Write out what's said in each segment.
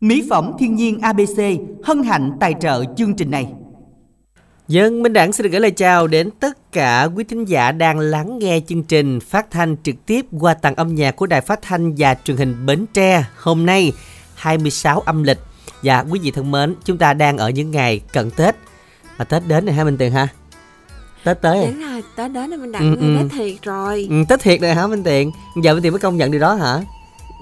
Mỹ phẩm thiên nhiên ABC hân hạnh tài trợ chương trình này. Dân Minh Đẳng xin được gửi lời chào đến tất cả quý thính giả đang lắng nghe chương trình phát thanh trực tiếp qua tầng âm nhạc của Đài Phát thanh và Truyền hình Bến Tre hôm nay 26 âm lịch. Và quý vị thân mến, chúng ta đang ở những ngày cận Tết. Mà Tết đến này ha Minh Tiền ha. Tết tới Đúng rồi, Tết đến rồi mình đặt ừ, ừ. Tết thiệt rồi. Ừ, Tết thiệt rồi hả Minh Tiền? Giờ Minh Tiền mới công nhận điều đó hả?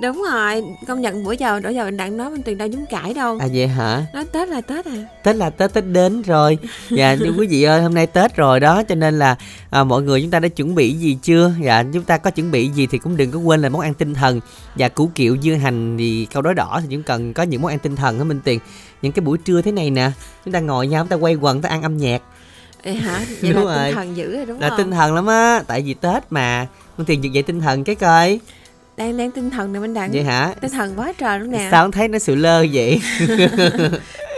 Đúng rồi công nhận bữa giờ bữa giờ mình đang nói bên tiền đâu giống cãi đâu. À vậy hả? Nói tết là tết à. Tết là tết tết đến rồi. Dạ quý vị ơi hôm nay tết rồi đó cho nên là à, mọi người chúng ta đã chuẩn bị gì chưa? Dạ chúng ta có chuẩn bị gì thì cũng đừng có quên là món ăn tinh thần. Và củ kiệu dưa hành thì câu đối đỏ thì chúng cần có những món ăn tinh thần đó minh tiền những cái buổi trưa thế này nè chúng ta ngồi nhau chúng ta quay quần ta ăn âm nhạc. Ê hả? Vậy đúng là rồi. tinh thần dữ rồi đúng là không? Là tinh thần lắm á, tại vì Tết mà. Minh Tiền dựng dậy tinh thần cái coi đang đang tinh thần nè minh đặng. Vậy hả? Tinh thần quá trời luôn nè. Sao không thấy nó sự lơ vậy?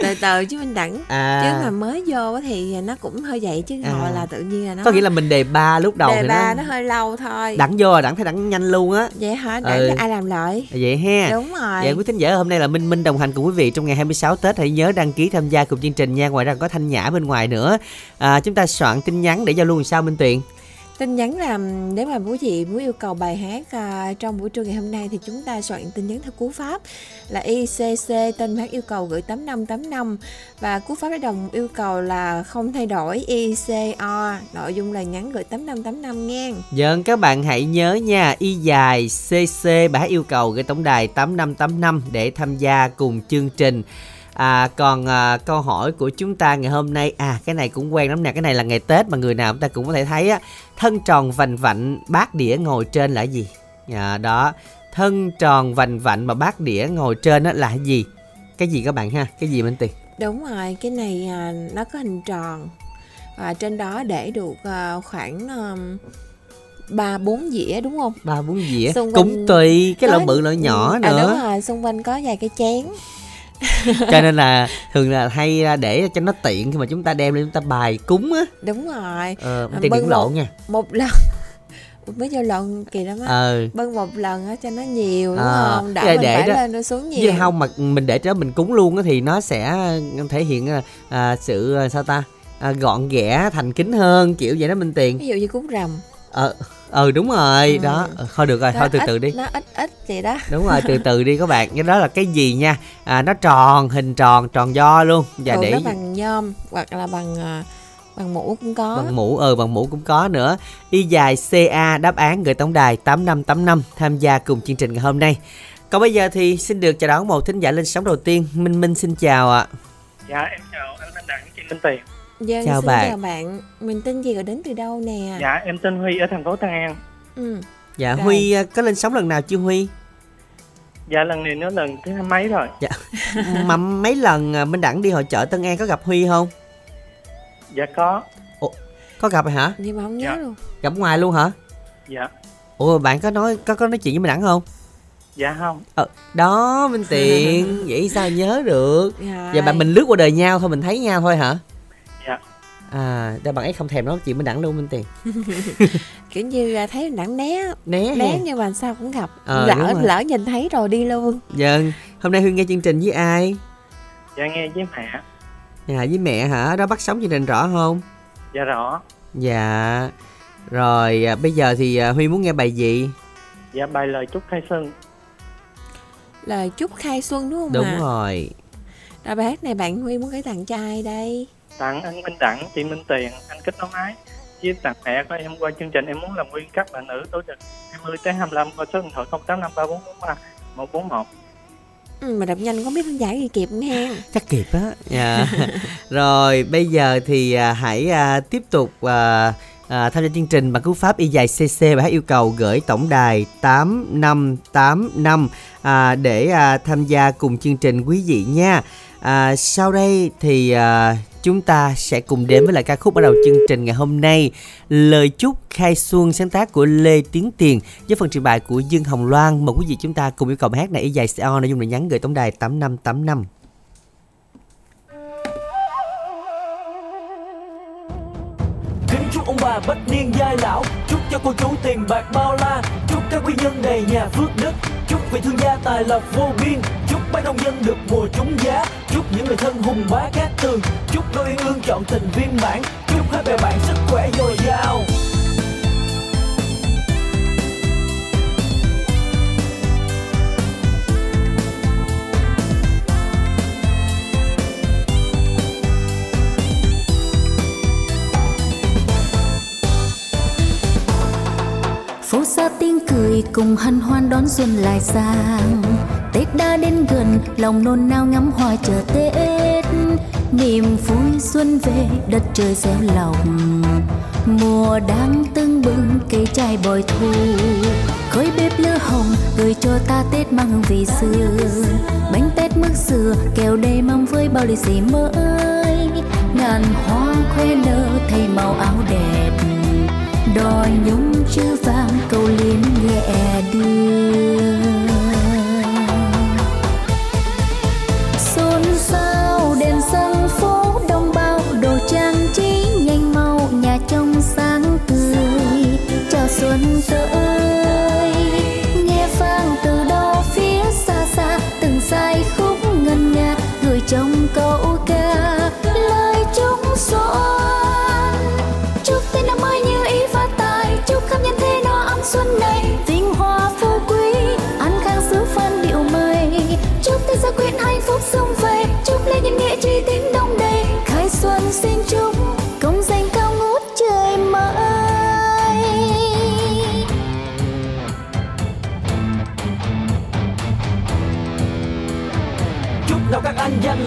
Từ từ chứ minh đẳng à. chứ mà mới vô thì nó cũng hơi vậy chứ à. hồi là tự nhiên là nó có nghĩa là mình đề ba lúc đầu đề ba nó... nó hơi lâu thôi. Đẳng vô là đẳng thấy đẳng nhanh luôn á. Vậy hả? Đẳng ừ. ai làm lợi? Vậy ha. Đúng rồi. Vậy quý thính giả hôm nay là minh minh đồng hành cùng quý vị trong ngày 26 tết. Hãy nhớ đăng ký tham gia cùng chương trình nha. Ngoài ra có thanh nhã bên ngoài nữa. À, chúng ta soạn tin nhắn để giao lưu làm sao minh tuyền tin nhắn là nếu mà quý vị muốn yêu cầu bài hát à, trong buổi trưa ngày hôm nay thì chúng ta soạn tin nhắn theo cú pháp là ICC tên hát yêu cầu gửi 8585 và cú pháp đồng yêu cầu là không thay đổi ICO nội dung là nhắn gửi 8585 nghe. Dân các bạn hãy nhớ nha Y dài CC bài hát yêu cầu gửi tổng đài 8585 để tham gia cùng chương trình à, còn à, câu hỏi của chúng ta ngày hôm nay à cái này cũng quen lắm nè cái này là ngày tết mà người nào chúng ta cũng có thể thấy á. Thân tròn vành vạnh bát đĩa ngồi trên là gì? À, đó. Thân tròn vành vạnh mà bát đĩa ngồi trên đó là gì? Cái gì các bạn ha? Cái gì minh tiền đúng rồi cái này à, nó có hình tròn. Và trên đó để được à, khoảng ba bốn dĩa đúng không? Ba bốn dĩa. Cũng tùy cái loại bự loại nhỏ ừ, nữa. à, đúng rồi xung quanh có vài cái chén cho nên là thường là hay để cho nó tiện khi mà chúng ta đem lên chúng ta bài cúng á. Đúng rồi. Ờ tiền đừng lộn nha. một lần. Mới vô lộn kỳ lắm á? Ờ. bưng một lần á cho nó nhiều đúng à, không? Đỡ mình để phải đó, lên nó xuống nhiều. chứ không mà mình để cho mình cúng luôn á thì nó sẽ thể hiện à, sự sao ta? À, gọn ghẽ thành kính hơn kiểu vậy đó minh tiền. Ví dụ như cúng rằm ờ ừ đúng rồi ừ. đó ờ, thôi được rồi nó thôi từ ít, từ đi. nó ít ít vậy đó. Đúng rồi từ từ đi các bạn. Cái đó là cái gì nha? À, nó tròn hình tròn tròn do luôn. Và Thường để nó bằng nhôm hoặc là bằng uh, bằng mũ cũng có. Bằng mũ ừ bằng mũ cũng có nữa. Y dài ca đáp án gửi tổng đài tám năm tám năm tham gia cùng chương trình ngày hôm nay. Còn bây giờ thì xin được chào đón một thính giả lên sóng đầu tiên minh minh xin chào ạ. Dạ em chào anh Minh Đặng chị Minh Tiền Dân chào xin bạn. chào bạn. Mình tên gì và đến từ đâu nè? Dạ em tên Huy ở thành phố Tân An. Ừ. Dạ rồi. Huy à, có lên sóng lần nào chưa Huy? Dạ lần này nó lần thứ hai mấy rồi. Dạ. mà mấy lần à, Minh Đẳng đi hội chợ Tân An có gặp Huy không? Dạ có. Ủa, có gặp rồi hả? Nhưng mà không nhớ dạ. luôn. Gặp ngoài luôn hả? Dạ. Ủa bạn có nói có có nói chuyện với Minh Đẳng không? Dạ không. Ờ, đó Minh Tiện, vậy sao nhớ được? Dạ. Giờ bạn mình lướt qua đời nhau thôi mình thấy nhau thôi hả? À để bạn ấy không thèm nói chuyện với đẳng đâu minh tiền. Kiểu như thấy đẳng né. Né né nhưng mà sao cũng gặp. Ờ, lỡ lỡ nhìn thấy rồi đi luôn. Vâng. Hôm nay huyên nghe chương trình với ai? Dạ nghe với mẹ. Dạ với mẹ hả? Đó bắt sống chương trình rõ không? Dạ rõ. Dạ. Rồi à, bây giờ thì à, huy muốn nghe bài gì? Dạ bài lời chúc khai xuân. Lời chúc khai xuân đúng không đúng à? rồi. Rồi bài hát này bạn huy muốn gửi tặng cho ai đây tặng anh Minh Đẳng, chị Minh Tiền, anh Kết Nối Ái với tặng mẹ của em qua chương trình em muốn làm nguyên các bạn nữ tổ chức 20 tới 25 qua số điện thoại 085343 141 Ừ, mà đọc nhanh có biết khán giả gì kịp nghe chắc kịp á yeah. Dạ. rồi bây giờ thì à, hãy à, tiếp tục à, à, tham gia chương trình bằng cú pháp y dài cc và hãy yêu cầu gửi tổng đài 8585 à, để à, tham gia cùng chương trình quý vị nha à, sau đây thì à, chúng ta sẽ cùng đến với lại ca khúc bắt đầu chương trình ngày hôm nay. Lời chúc khai xuân sáng tác của lê tiến tiền với phần trình bày của dương hồng loan. Mời quý vị chúng ta cùng yêu cầu bài hát này ý dài co nội dung là nhắn gửi tổng đài tám năm tám năm. Kính chúc ông bà bất niên giai lão. Chúc cho cô chú tiền bạc bao la. Chúc các quý nhân đầy nhà phước đức. Chúc vị thương gia tài lộc vô biên chúc nông dân được mùa trúng giá. Chúc những người thân hùng bá cát tường chúc đôi ương chọn tình viên mãn. Chúc hai bè bạn sức khỏe dồi dào. Phố xa tiếng cười cùng hân hoan đón xuân lại sang đã đến gần, lòng nôn nao ngắm hoa chờ tết. Niềm vui xuân về, đất trời reo lòng. Mùa đang tưng bừng, cây trái bội thu. Khói bếp lửa hồng, gửi cho ta tết mang hương vị xưa. Bánh tét mức xưa kẹo đầy mong với bao lì xì mới. Ngàn hoa khoe nở, thay màu áo đẹp. Đòi nhung chữ vàng, câu liếm nhẹ đưa 风。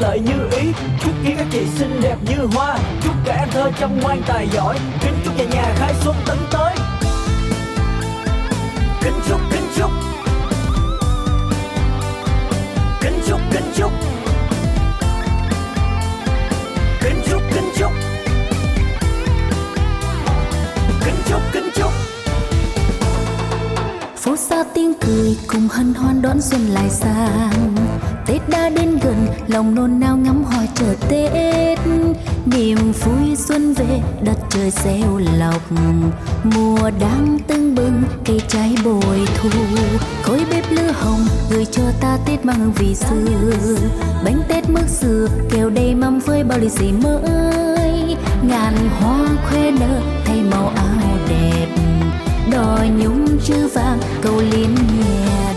Lợi như ý. Chúc kiến các chị xinh đẹp như hoa. Chúc cả em thơ chăm ngoan tài giỏi. Kính chúc nhà nhà khai xuân tấn tới. Kính chúc kính chúc. Kính chúc kính chúc. Kính chúc kính chúc. Kính chúc kính chúc. Phố xa tiếng cười cùng hân hoan đón xuân lại sang lòng nôn nao ngắm hoa chờ tết. Niềm vui xuân về đất trời gieo lọc, mùa đang tưng bừng cây trái bồi thu. Khói bếp lửa hồng gửi cho ta tết mang hương vị xưa. Bánh tết mức xưa kêu đầy mâm với bao lì xì mới. Ngàn hoa khoe nở thay màu áo đẹp. Đò nhung chữ vàng câu liên nhẹ.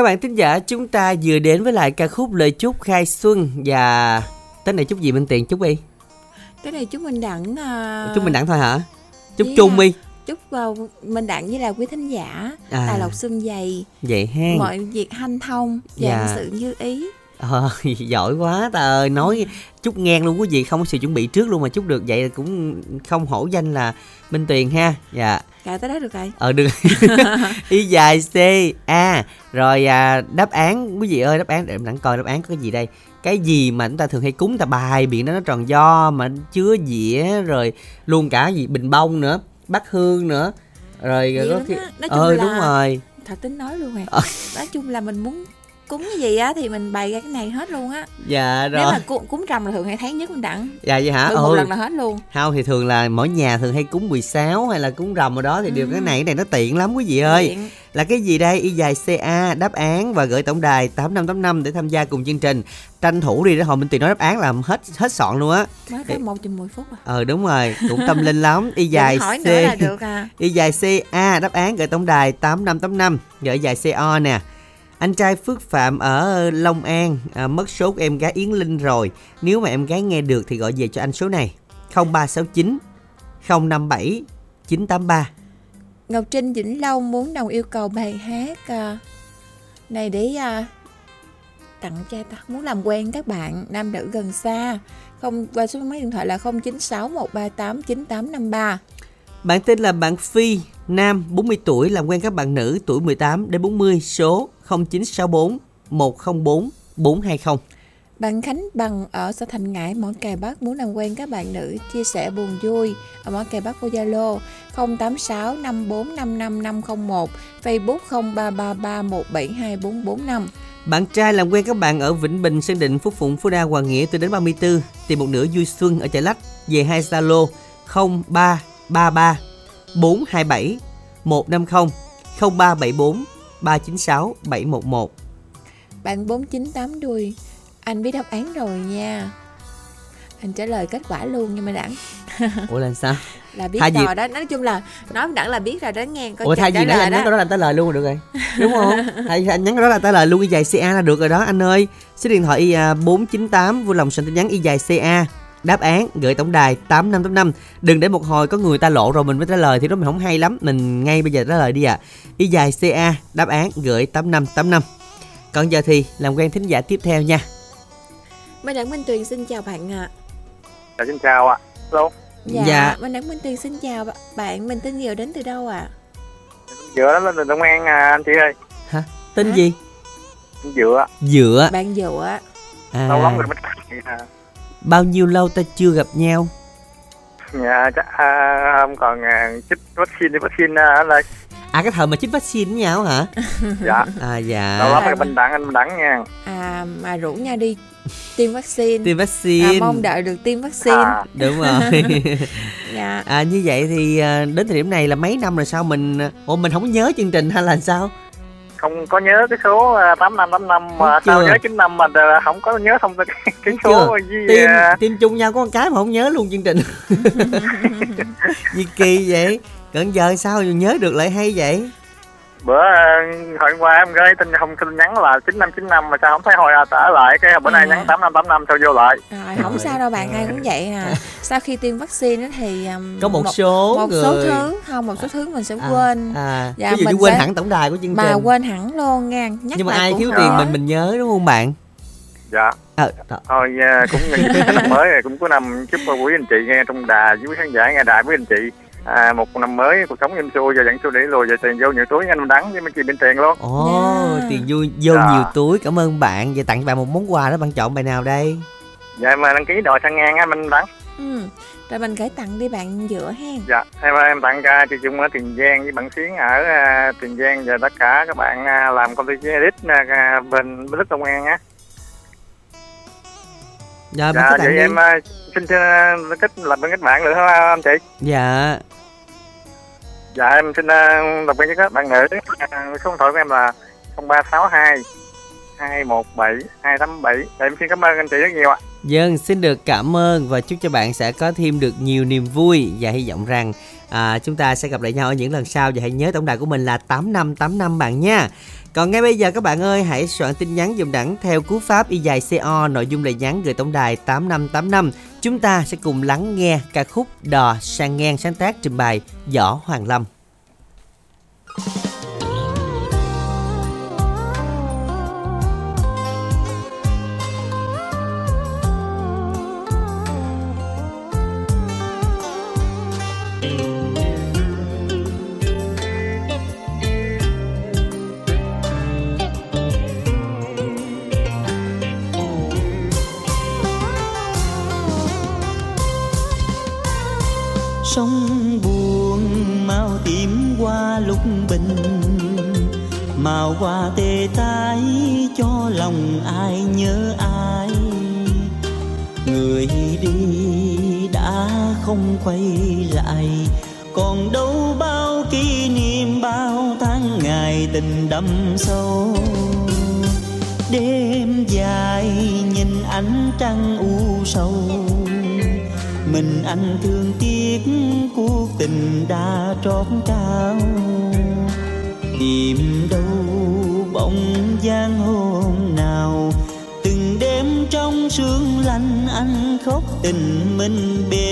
Các bạn thính giả chúng ta vừa đến với lại ca khúc lời chúc khai xuân và Tết này chúc gì Minh Tiền? Chúc đi. Cái này chúc Minh Đẳng uh, Chúc mình đẳng thôi hả? Chúc chung là- đi. Chúc uh, Minh Đẳng với là quý thính giả À. tài lộc xuân dày Vậy ha mọi việc hanh thông và Dạ. sự như ý Ờ, giỏi quá ta ơi. Nói chúc ngang luôn quý vị không có sự chuẩn bị trước luôn mà chúc được vậy cũng không hổ danh là Minh Tuyền ha. Dạ. Cả tới đó được rồi. Ờ được. Y dài c a. Rồi à, đáp án quý vị ơi đáp án để em đặng coi đáp án có cái gì đây. Cái gì mà chúng ta thường hay cúng ta bài biện đó nó tròn do mà chứa dĩa rồi luôn cả gì bình bông nữa bát hương nữa. Rồi Nhiều có khi. Nói chung ờ là- đúng rồi. Thật tính nói luôn à Ờ. nói chung là mình muốn cúng cái gì á thì mình bày ra cái này hết luôn á. Dạ nếu rồi. mà cúng, cúng rằm là thường hay thấy nhất mình đặng. Dạ vậy hả? Bưng một ừ lần là hết luôn. Không thì thường là mỗi nhà thường hay cúng 16 hay là cúng rằm ở đó thì đều cái này cái này nó tiện lắm quý vị ơi. Tiện. là cái gì đây? Y dài ca đáp án và gửi tổng đài 8585 để tham gia cùng chương trình. Tranh thủ đi để hồi minh tiền nói đáp án là hết hết sọn luôn á. Mới có một trăm mười phút à. Ờ đúng rồi cũng tâm linh lắm. Y dài hỏi c nữa là được à. Y dài ca đáp án gửi tổng đài 8585 gửi dài co nè anh trai Phước Phạm ở Long An à, mất số của em gái Yến Linh rồi. Nếu mà em gái nghe được thì gọi về cho anh số này 0369 057 983. Ngọc Trinh Vĩnh Long muốn đồng yêu cầu bài hát à, này để à, tặng cha ta muốn làm quen các bạn nam nữ gần xa không qua số máy điện thoại là 096 138 9853 bạn tên là bạn Phi, nam 40 tuổi làm quen các bạn nữ tuổi 18 đến 40 số 0964 104 420. Bạn Khánh Bằng ở xã Thành Ngãi, Mỏ Cày Bắc muốn làm quen các bạn nữ chia sẻ buồn vui ở Mỏ Cày Bắc qua Zalo 086 5455 501 Facebook 0333 172445. Bạn trai làm quen các bạn ở Vĩnh Bình, Sơn Định, Phúc Phụng, Phú Đa, Hoàng Nghĩa từ đến 34 tìm một nửa vui xuân ở Chợ Lách về hai Zalo 0333 427 150 0374 396 711. Bạn 498 đuôi Anh biết đáp án rồi nha Anh trả lời kết quả luôn nhưng mà đẳng Ủa là sao? là biết Thay rồi vì- đó nói chung là nói đẳng là biết rồi đó nghe có Ủa thay vì nãy anh nhắn đó. là trả lời luôn rồi được rồi Đúng không? Thay anh nhắn đó là trả lời luôn y dài CA là được rồi đó anh ơi Số điện thoại y à, 498 vui lòng soạn tin nhắn y dài CA Đáp án gửi tổng đài 8585 Đừng để một hồi có người ta lộ rồi mình mới trả lời Thì đó mình không hay lắm Mình ngay bây giờ trả lời đi ạ Y dài CA Đáp án gửi 8585 Còn giờ thì làm quen thính giả tiếp theo nha Minh Đẳng Minh Tuyền xin chào bạn ạ Dạ, xin chào ạ. Hello. Dạ, Dạ. Minh Đẳng Minh Tuyền xin chào bạn. bạn Mình tên Diệu đến từ đâu ạ Dựa đó là Long An à, anh chị ơi. Hả? Tên Hả? gì? Dựa. Dựa Bạn Dựa Lâu lắm rồi à, mới à, Bao nhiêu lâu ta chưa gặp nhau dạ, chắc à, không còn à, chích vaccine thì vaccine à, anh ơi. À cái thời mà chích vaccine với nhau hả? Dạ. À dạ Lâu lắm rồi bình đẳng anh bình đẳng nha. à, Mà rủ nhau đi tiêm vaccine Tiêm à, vaccine Mong đợi được tiêm vaccine À, Đúng rồi Dạ À như vậy thì à, đến thời điểm này là mấy năm rồi sao mình Ủa mình không nhớ chương trình hay là sao? Không có nhớ cái số à, 8585 mà Thấy sao chưa? nhớ 95 mà à, không có nhớ thông tin cái, cái số chưa? gì Tiêm à, tiêm chung nhau có một cái mà không nhớ luôn chương trình Gì kỳ vậy? Cận giờ sao mà nhớ được lại hay vậy? Bữa à, hồi qua em gửi tin không tin nhắn là 9595 mà sao không thấy hồi à, trả lại cái bữa nay À. nhắn 8585 sao vô lại. Rồi không sao đâu bạn ai cũng vậy à Sau khi tiêm vaccine thì um, Có một, số một người số thứ không một số thứ mình sẽ à, quên à, Dạ, ví dụ như quên sẽ- hẳn tổng đài của chương mà trình quên hẳn luôn nha nhắc Nhưng mà ai thiếu tiền mình mình nhớ đúng không bạn? Dạ. Ờ, đó. Thôi à, cũng cái năm mới cũng có năm chúc quý anh chị nghe trong đà với khán giả nghe đài với anh chị à, một năm mới cuộc sống em xui và dặn xui để lùi về tiền vô nhiều túi anh đắng với mấy chị bên tiền luôn Ồ, Dạ. tiền vui vô Dạ. nhiều túi Cảm ơn bạn Vậy tặng bạn một món quà đó bạn chọn bài nào đây? dạ mà đăng ký đòi sang ngang á mình đắng ừ. rồi mình gửi tặng đi bạn giữa hen dạ em em tặng ca chị Dung ở Tiền Giang với bạn Xuyến ở à, Tiền Giang và tất cả các bạn à, làm công ty edit à, bên bên Đức Long An á Dạ, dạ vậy đi. em à, xin à, kết làm bên các bạn được không anh chị? Dạ. Dạ em xin à, đọc bên cho các bạn nữ. À, số điện thoại của em là 0362 217 287 Dạ, em xin cảm ơn anh chị rất nhiều ạ. Dân xin được cảm ơn và chúc cho bạn sẽ có thêm được nhiều niềm vui và hy vọng rằng à, chúng ta sẽ gặp lại nhau ở những lần sau. Và hãy nhớ tổng đài của mình là 8585 bạn nha. Còn ngay bây giờ các bạn ơi hãy soạn tin nhắn dùng đẳng theo cú pháp y dài CO nội dung lời nhắn gửi tổng đài 8585. Chúng ta sẽ cùng lắng nghe ca khúc Đò sang ngang sáng tác trình bày Võ Hoàng Lâm. sông quay lại. Còn đâu bao kỷ niệm, bao tháng ngày tình đậm sâu. Đêm dài nhìn ánh trăng u sầu. Mình anh thương tiếc, cuộc tình đã trót cao tìm đâu bóng dáng hôm nào. Từng đêm trong sương lạnh anh khóc tình mình bể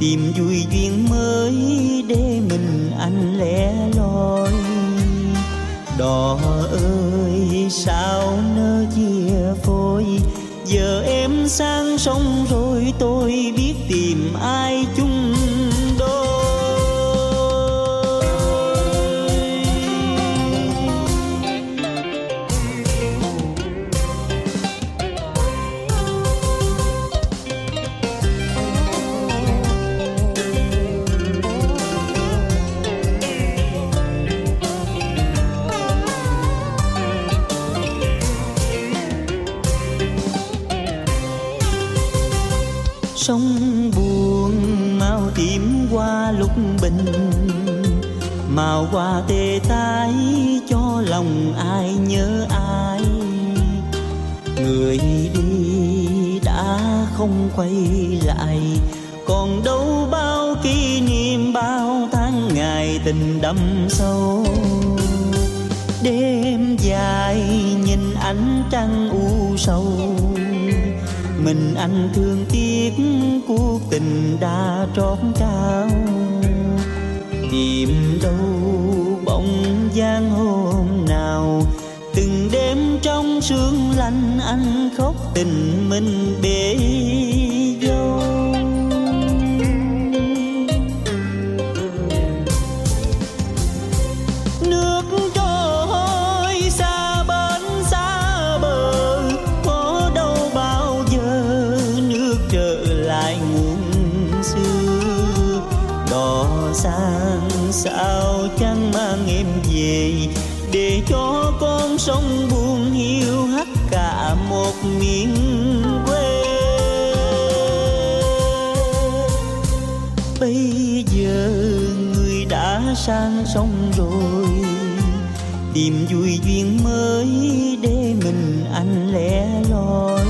tìm vui duyên mới để mình anh lẻ loi. Đò ơi, sao nỡ chia phôi? Giờ em sang sông màu hoa tê tái cho lòng ai nhớ ai. Người đi đã không quay lại, còn đâu bao kỷ niệm bao tháng ngày tình đậm sâu. Đêm dài nhìn ánh trăng u sầu, mình anh thương tiếc cuộc tình đã trót trao tìm đâu bóng dáng hôm nào. Từng đêm trong sương lạnh anh khóc tình mình bể sông buồn hiu hắt cả một miền quê. Bây giờ người đã sang sông rồi, tìm vui duyên mới để mình anh lẻ loi.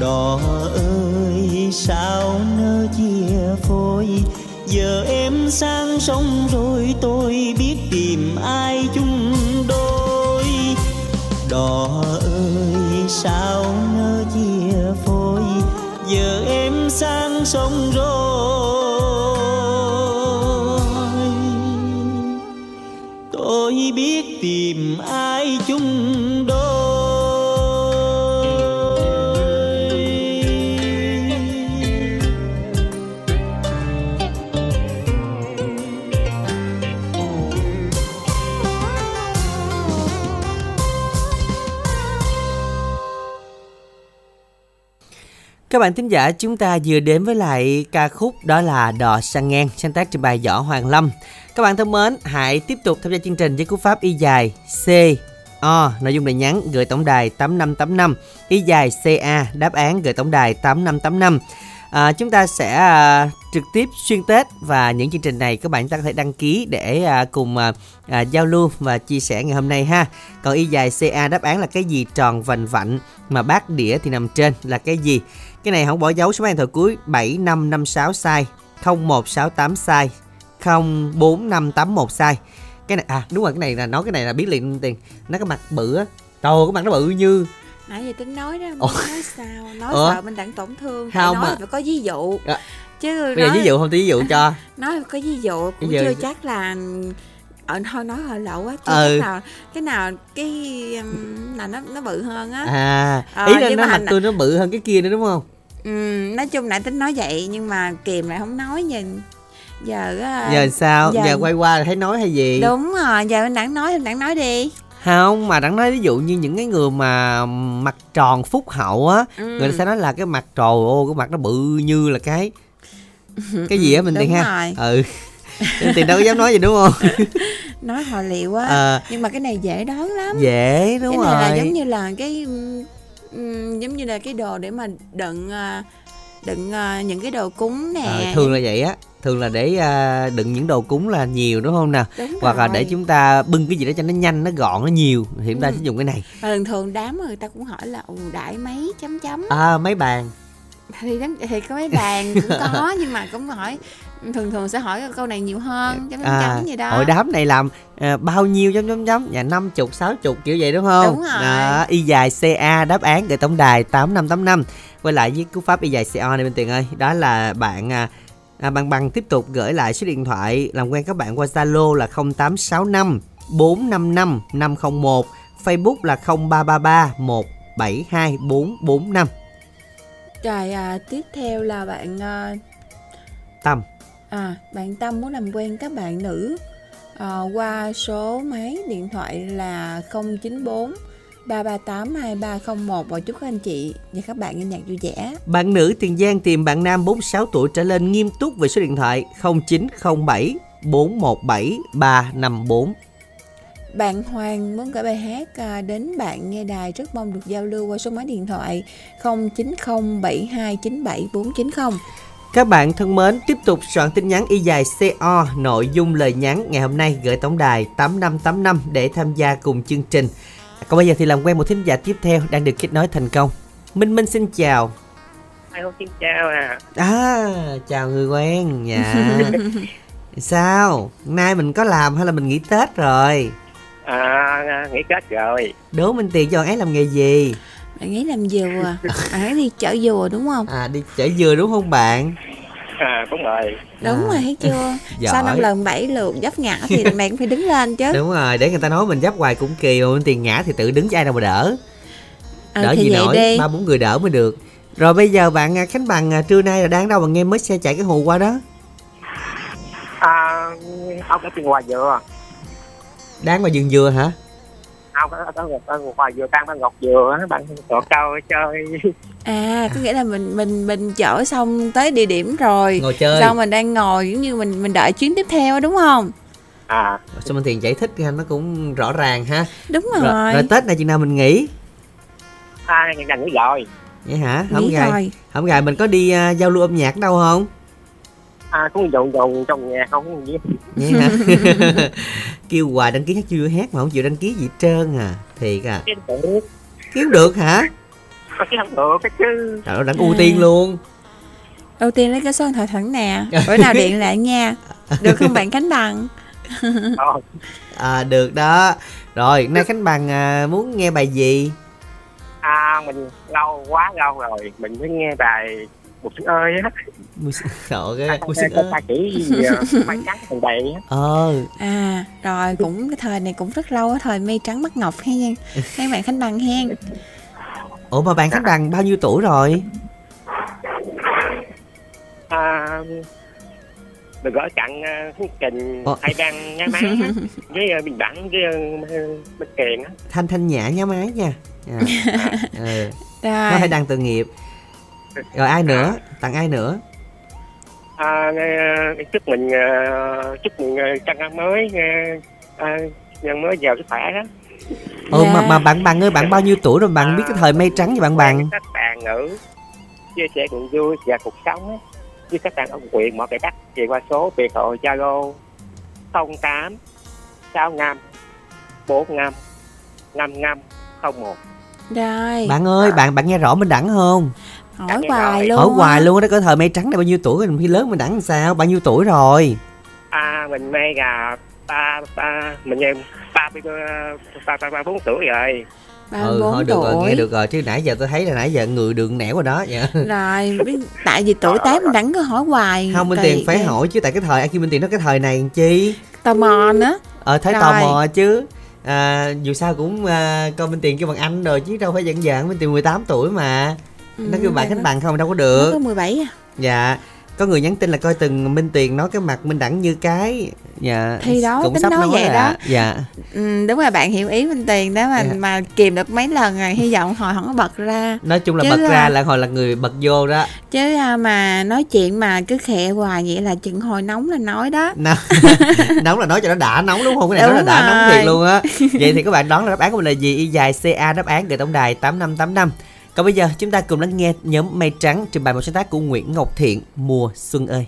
Đò ơi, sao nỡ chia phôi? Giờ em sang sông rồi, tôi biết tìm ai Các bạn thính giả chúng ta vừa đến với lại ca khúc đó là Đò sang ngang sáng tác trên bài Võ Hoàng Lâm. Các bạn thân mến, hãy tiếp tục tham gia chương trình với cú pháp y dài C O nội dung lời nhắn gửi tổng đài 8585 y dài CA đáp án gửi tổng đài 8585 à, chúng ta sẽ à, trực tiếp xuyên Tết và những chương trình này các bạn chúng ta có thể đăng ký để à, cùng à, à, giao lưu và chia sẻ ngày hôm nay ha. Còn y dài CA đáp án là cái gì tròn vành vạnh mà bát đĩa thì nằm trên là cái gì? Cái này không bỏ dấu số máy điện thoại cuối 7556 sai 0168 sai 04581 sai. Cái này à đúng rồi cái này là nói cái này là biết liền tiền. Nó cái mặt bự á. Trời cái mặt nó bự như. Nãy giờ tính nói đó nói sao nói Ủa? sợ mình đang tổn thương Không nói mà- phải có ví dụ. À. chứ bây giờ nói ví dụ không tôi ví dụ cho. Nói có ví dụ cũng Ví dụ- chưa chắc là ở thôi nói hơi lậu á chứ Ừ. nào cái nào cái là nó nó bự hơn á. À Ờ, ý là nó mặt hành- tôi nó bự hơn cái kia nữa đúng không Ừm, nói chung nãy tính nói vậy nhưng mà kìm lại không nói nhìn giờ á, giờ sao? giờ- giờ quay qua là thấy nói hay gì? Đúng rồi giờ đang nói đang nói đi. Không mà đặng nói ví dụ như những cái người mà mặt tròn phúc hậu á Ừ. người ta sẽ nói là cái mặt trời ô cái mặt nó bự như là cái cái gì á mình tiền ha? rồi. ừ. Tiền đâu có dám nói gì đúng không? Nói họ liệu quá Ờ. nhưng mà cái này dễ đoán lắm. Dễ đúng cái rồi này là giống như là cái giống như là cái đồ để mà đựng à, đựng à, những cái đồ cúng nè. Ờ, thường là vậy á. Thường là để à, đựng những đồ cúng là nhiều đúng không nào? Đúng hoặc là để chúng ta bưng cái gì đó cho nó nhanh nó gọn nó nhiều thì chúng ta Ừ. sẽ dùng cái này. Và thường thường đám người ta cũng hỏi là ù đại mấy chấm chấm? À mấy bàn. Thì thì có mấy bàn cũng có nhưng mà cũng hỏi thường thường sẽ hỏi câu này nhiều hơn chấm chấm à chấm gì đó. hội đám này làm à, bao nhiêu chấm chấm chấm nhà năm chục sáu chục kiểu vậy đúng không? Đúng rồi. Đó, y dài ca đáp án gửi tổng đài tám năm tám năm. Quay lại với cú pháp y dài ca này bên tiền ơi đó là bạn à, à, bằng bằng tiếp tục gửi lại số điện thoại làm quen các bạn qua zalo là 0865 455 501 facebook là 0333 172 445 rồi à, tiếp theo là bạn à, tâm À, bạn Tâm muốn làm quen các bạn nữ à, qua số máy điện thoại là 094 338 2301 và chúc các anh chị và các bạn nghe nhạc vui vẻ. Bạn nữ Tiền Giang tìm bạn nam 46 tuổi trở lên nghiêm túc về số điện thoại 0907 417 354. Bạn Hoàng muốn gửi bài hát à, đến bạn nghe đài rất mong được giao lưu qua số máy điện thoại 0907297490. Các bạn thân mến, tiếp tục soạn tin nhắn y dài CO nội dung lời nhắn ngày hôm nay gửi tổng đài 8585 để tham gia cùng chương trình. Còn bây giờ thì làm quen một thính giả tiếp theo đang được kết nối thành công. Minh Minh xin chào. Hello, xin chào à. À, chào người quen. Dạ. Sao? Nay mình có làm hay là mình nghỉ Tết rồi? À, nghỉ Tết rồi. Đố Minh Tiền cho bạn ấy làm nghề gì? Bạn ấy làm dừa, bạn ấy đi chợ dừa đúng không? À đi chở dừa đúng không bạn? À, đúng rồi. Đúng À. rồi thấy chưa? Giỏi. Sau năm lần bảy lượt dấp ngã thì này cũng phải đứng lên chứ. Đúng rồi, để người ta nói mình giáp hoài cũng kỳ mà Tiền ngã thì tự đứng cho ai đâu mà đỡ. Ờ, đỡ thì gì nổi, đi. ba bốn người đỡ mới được. Rồi bây giờ bạn à, Khánh Bằng à, trưa nay là đang đâu mà nghe mới xe chạy cái hồ qua đó? À, ông ở trên ngoài dừa. Đang vào vườn dừa hả? Ông ở, ở, ở ngoài dừa tăng bằng ngọc dừa á, bạn trò câu chơi. À, có nghĩa là mình mình mình chở xong tới địa điểm rồi. Ngồi chơi. Xong mình đang ngồi giống như mình mình đợi chuyến tiếp theo đúng không? À, Sao Minh Tiền giải thích ra nó cũng rõ ràng ha. Đúng rồi. Rồi, rồi Tết này chừng nào mình nghỉ? à, gần nghỉ rồi. Vậy hả? Không Nghỉ gài. rồi. Không gài mình có đi à, giao lưu âm nhạc đâu không? À, cũng dồn dồn trong nhà không có gì. Vậy hả? Kêu hoài đăng ký hát chưa hát mà không chịu đăng ký gì trơn à. Thiệt à. Kiếm được hả? không được cái chứ. Trời ơi, đặng ưu tiên luôn. Đầu tiên lấy cái số điện thoại thẳng nè. Bữa nào điện lại nha. Được không bạn Khánh Bằng? Ờ, À được đó. Rồi, nay Khánh Bằng à, muốn nghe bài gì? À, mình lâu quá lâu rồi, mình mới nghe bài một sinh ơi á. Mùi sợ cái À, mùi có ơi. ca chỉ à, may trắng thằng bày á. Ờ, À, rồi cũng cái thời này cũng rất lâu á, thời mây trắng mắt ngọc hen nha. Các bạn Khánh Bằng hen. ủa mà bạn Khánh Bằng bao nhiêu tuổi rồi? À, mình gửi tặng uh, chương trình Ồ. hai bang nhá má á, với uh, bình đẳng với bên kiền á Thanh Thanh Nhã nhá máy nha. À. ừ. Nó Rồi. hay đăng tội nghiệp. Rồi ai nữa? Tặng ai nữa? À, nghe- chúc mình uh, chúc mình uh, trăng năm mới uh, uh, nhân mới giàu sức khỏe đó Ừ mà Dạ. mà bạn Bằng ơi, bạn bao nhiêu tuổi rồi bạn biết cái thời mây trắng với bạn Bằng? các bạn nữ chia sẻ cuộc vui và cuộc sống á, với các bạn ở huyện mọi cái đất về qua số biệt hội Zalo 08 65 45 55 01 Rồi. Bạn ơi, bạn bạn nghe rõ mình đẳng không? Hỏi hoài luôn. Hỏi hoài luôn á, đó cái thời mây trắng này bao nhiêu tuổi rồi, khi lớn mình đẳng làm sao? Bao nhiêu tuổi rồi? À mình may là ba ba mình em ba ba ba ba bốn tuổi rồi. Ba ừ, bốn thôi được rồi, tuổi. nghe được rồi chứ nãy giờ tôi thấy là nãy giờ người đường nẻo rồi đó. Dạ. Rồi, biết- tại vì tuổi tác mình đắng cứ hỏi hoài. Không Minh Tiền phải hỏi chứ tại cái thời Aki Minh Tiền nó cái thời này làm chi? Tò mò nữa. Ờ thấy tò Rồi. mò chứ. À, dù sao cũng à, coi Minh Tiền kêu bằng anh rồi chứ đâu phải giận giận Minh Tiền 18 tuổi mà. Nó kêu bạn Ừ, Khánh Bằng không đâu có Nó được. có 17 à. Dạ. Có người nhắn tin là coi từng Minh Tiền nói cái mặt Minh Đẳng như cái dạ Thì đó, cũng tính sắp nói nói vậy rồi đó. dạ ừ, đúng là bạn hiểu ý Minh Tiền đó mà Dạ. mà kìm được mấy lần rồi hy vọng hồi không có bật ra nói chung là Chứ bật là- ra là hồi là người bật vô đó chứ à, mà nói chuyện mà cứ khệ hoài vậy là chừng hồi nóng là nói đó nóng nóng là nói cho nó đã nóng đúng không cái này nói là Đúng đã nóng rồi. thiệt luôn á vậy thì các bạn đoán là đáp án của mình là gì y dài ca đáp án gửi tổng đài tám năm tám năm còn bây giờ, chúng ta cùng lắng nghe nhóm mây trắng trình bày một sáng tác của Nguyễn Ngọc Thiện, mùa xuân ơi.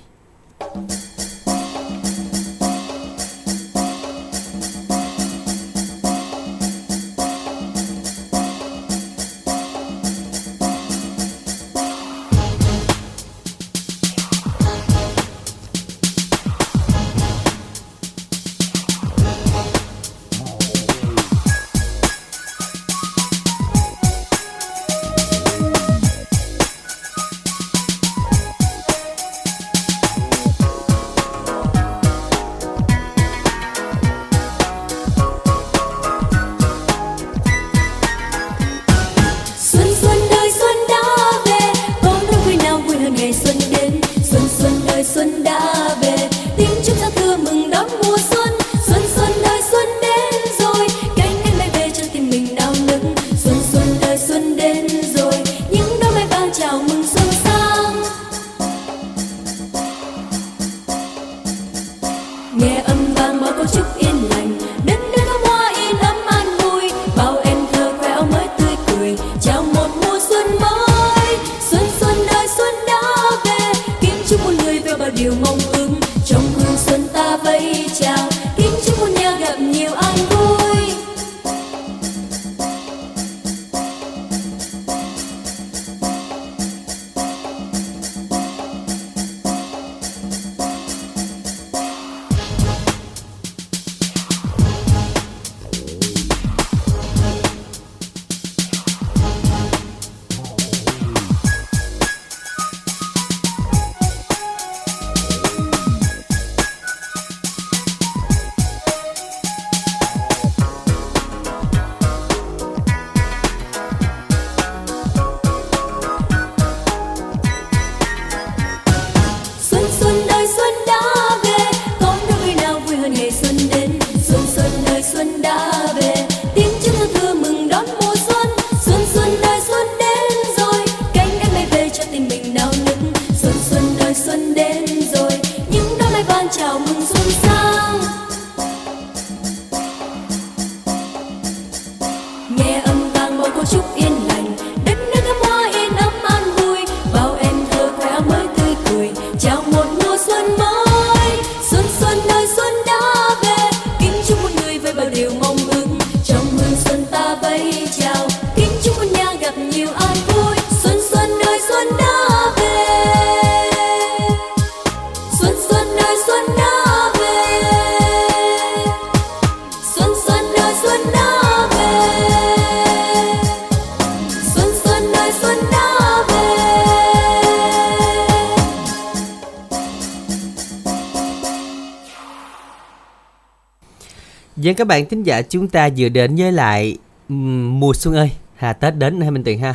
Dân các bạn thính giả chúng ta vừa đến với lại mùa xuân ơi. Hà Tết đến hay Minh Tiền ha?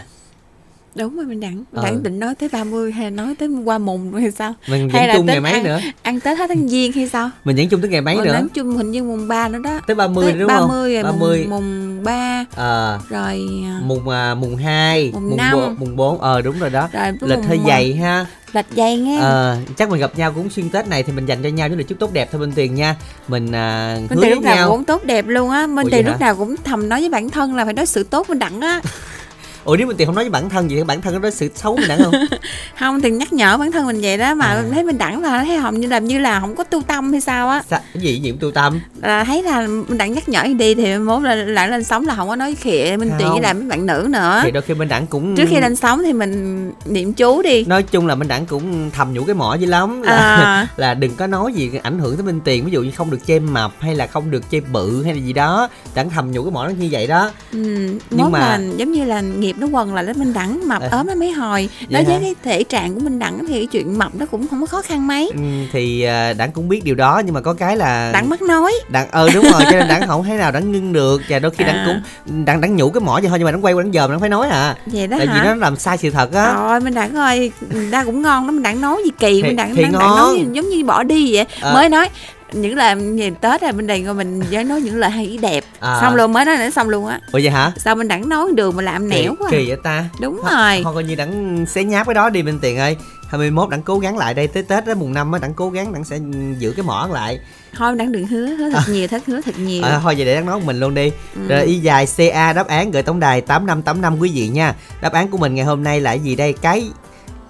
Đúng rồi mình đặng Ờ. đặng định nói tới 30 hay nói tới qua mùng hay sao? Mình hay là chung ngày mấy ăn, nữa? ăn tết hết tháng giêng hay sao? Mình dẫn chung tới ngày mấy Rồi nữa? chung hình như mùng 3 nữa đó. Tới 30 Tới đúng không? 30 rồi 30 mùng, mùng 3 Ờ. Rồi à, mùng à, mùng 2 Mùng mùng năm. bốn- mùng 4 ờ đúng rồi đó. Rồi lịch mùng hơi dày ha. Lịch dày nghe. Ờ chắc mình gặp nhau cũng xuyên tết này thì mình dành cho nhau những lời chúc tốt đẹp thôi bên tiền nha. Mình à, Minh hứa lúc nào nhau. cũng tốt đẹp luôn á. Ủa Tiền lúc hả? nào cũng thầm nói với bản thân là phải đối xử tốt với đặng á ủa nếu mình tiền không nói với bản thân gì thì bản thân có đối xử xấu mình đẳng không? Không thì nhắc nhở bản thân mình vậy đó mà À. thấy mình đặng là thấy hồng như làm như là không có tu tâm hay sao á. Sa, cái gì? Cũng tu tâm. Là thấy là mình đặng nhắc nhở đi thì mốt là lại lên sóng là không có nói khịa minh tiền Không. với lại mấy bạn nữ nữa. Thì đôi khi bên đẳng cũng trước khi lên sóng thì mình niệm chú đi. Nói chung là bên đẳng cũng thầm nhủ cái mỏ dữ lắm là, à, là đừng có nói gì ảnh hưởng tới bên tiền ví dụ như không được chê mập hay là không được chê bự hay là gì đó. Đẳng thầm nhủ cái mỏ nó như vậy đó. Ừ, mốt mà- là giống như là nghiệp nó quần lại đến minh đẳng mập À. ốm nó mấy hồi nói với hả? cái thể trạng của minh đẳng thì cái chuyện mập nó cũng không có khó khăn mấy ừ, thì à, đẳng cũng biết điều đó nhưng mà có cái là đặng mắc nói đặng ờ đúng rồi cho nên đặng không thể nào đặng ngưng được và đôi khi đặng À. cũng đặng đặng nhủ cái mỏ vậy thôi nhưng mà đặng quay qua đặng dòm đặng phải nói à vậy đó tại vì hả nó làm sai sự thật á rồi minh đẳng ơi ta cũng ngon lắm minh đẳng nói gì kỳ Thì- minh đẳng thì đẳng nói giống như bỏ đi vậy Ờ. mới nói những lời nhìn tết là bên đây ngồi mình với nói những lời hay ý đẹp. À. xong luôn mới nói nữa xong luôn á. Ủa vậy hả? Sao mình đẳng nói đường mà làm nẻo quá. kỳ vậy ta? Đúng Thôi- rồi. thôi coi như đặng xé nháp cái đó đi bên tiền ơi. 21 đặng cố gắng lại đây tới tết đó mùng năm á đặng cố gắng đặng sẽ giữ cái mỏ lại. Thôi đẳng đừng hứa hứa thật nhiều thất hứa thật nhiều. À, thôi vậy để đặng nói một mình luôn đi. Ừ. rồi y dài ca đáp án gửi tổng đài 8585 quý vị nha. Đáp án của mình ngày hôm nay là gì đây? Cái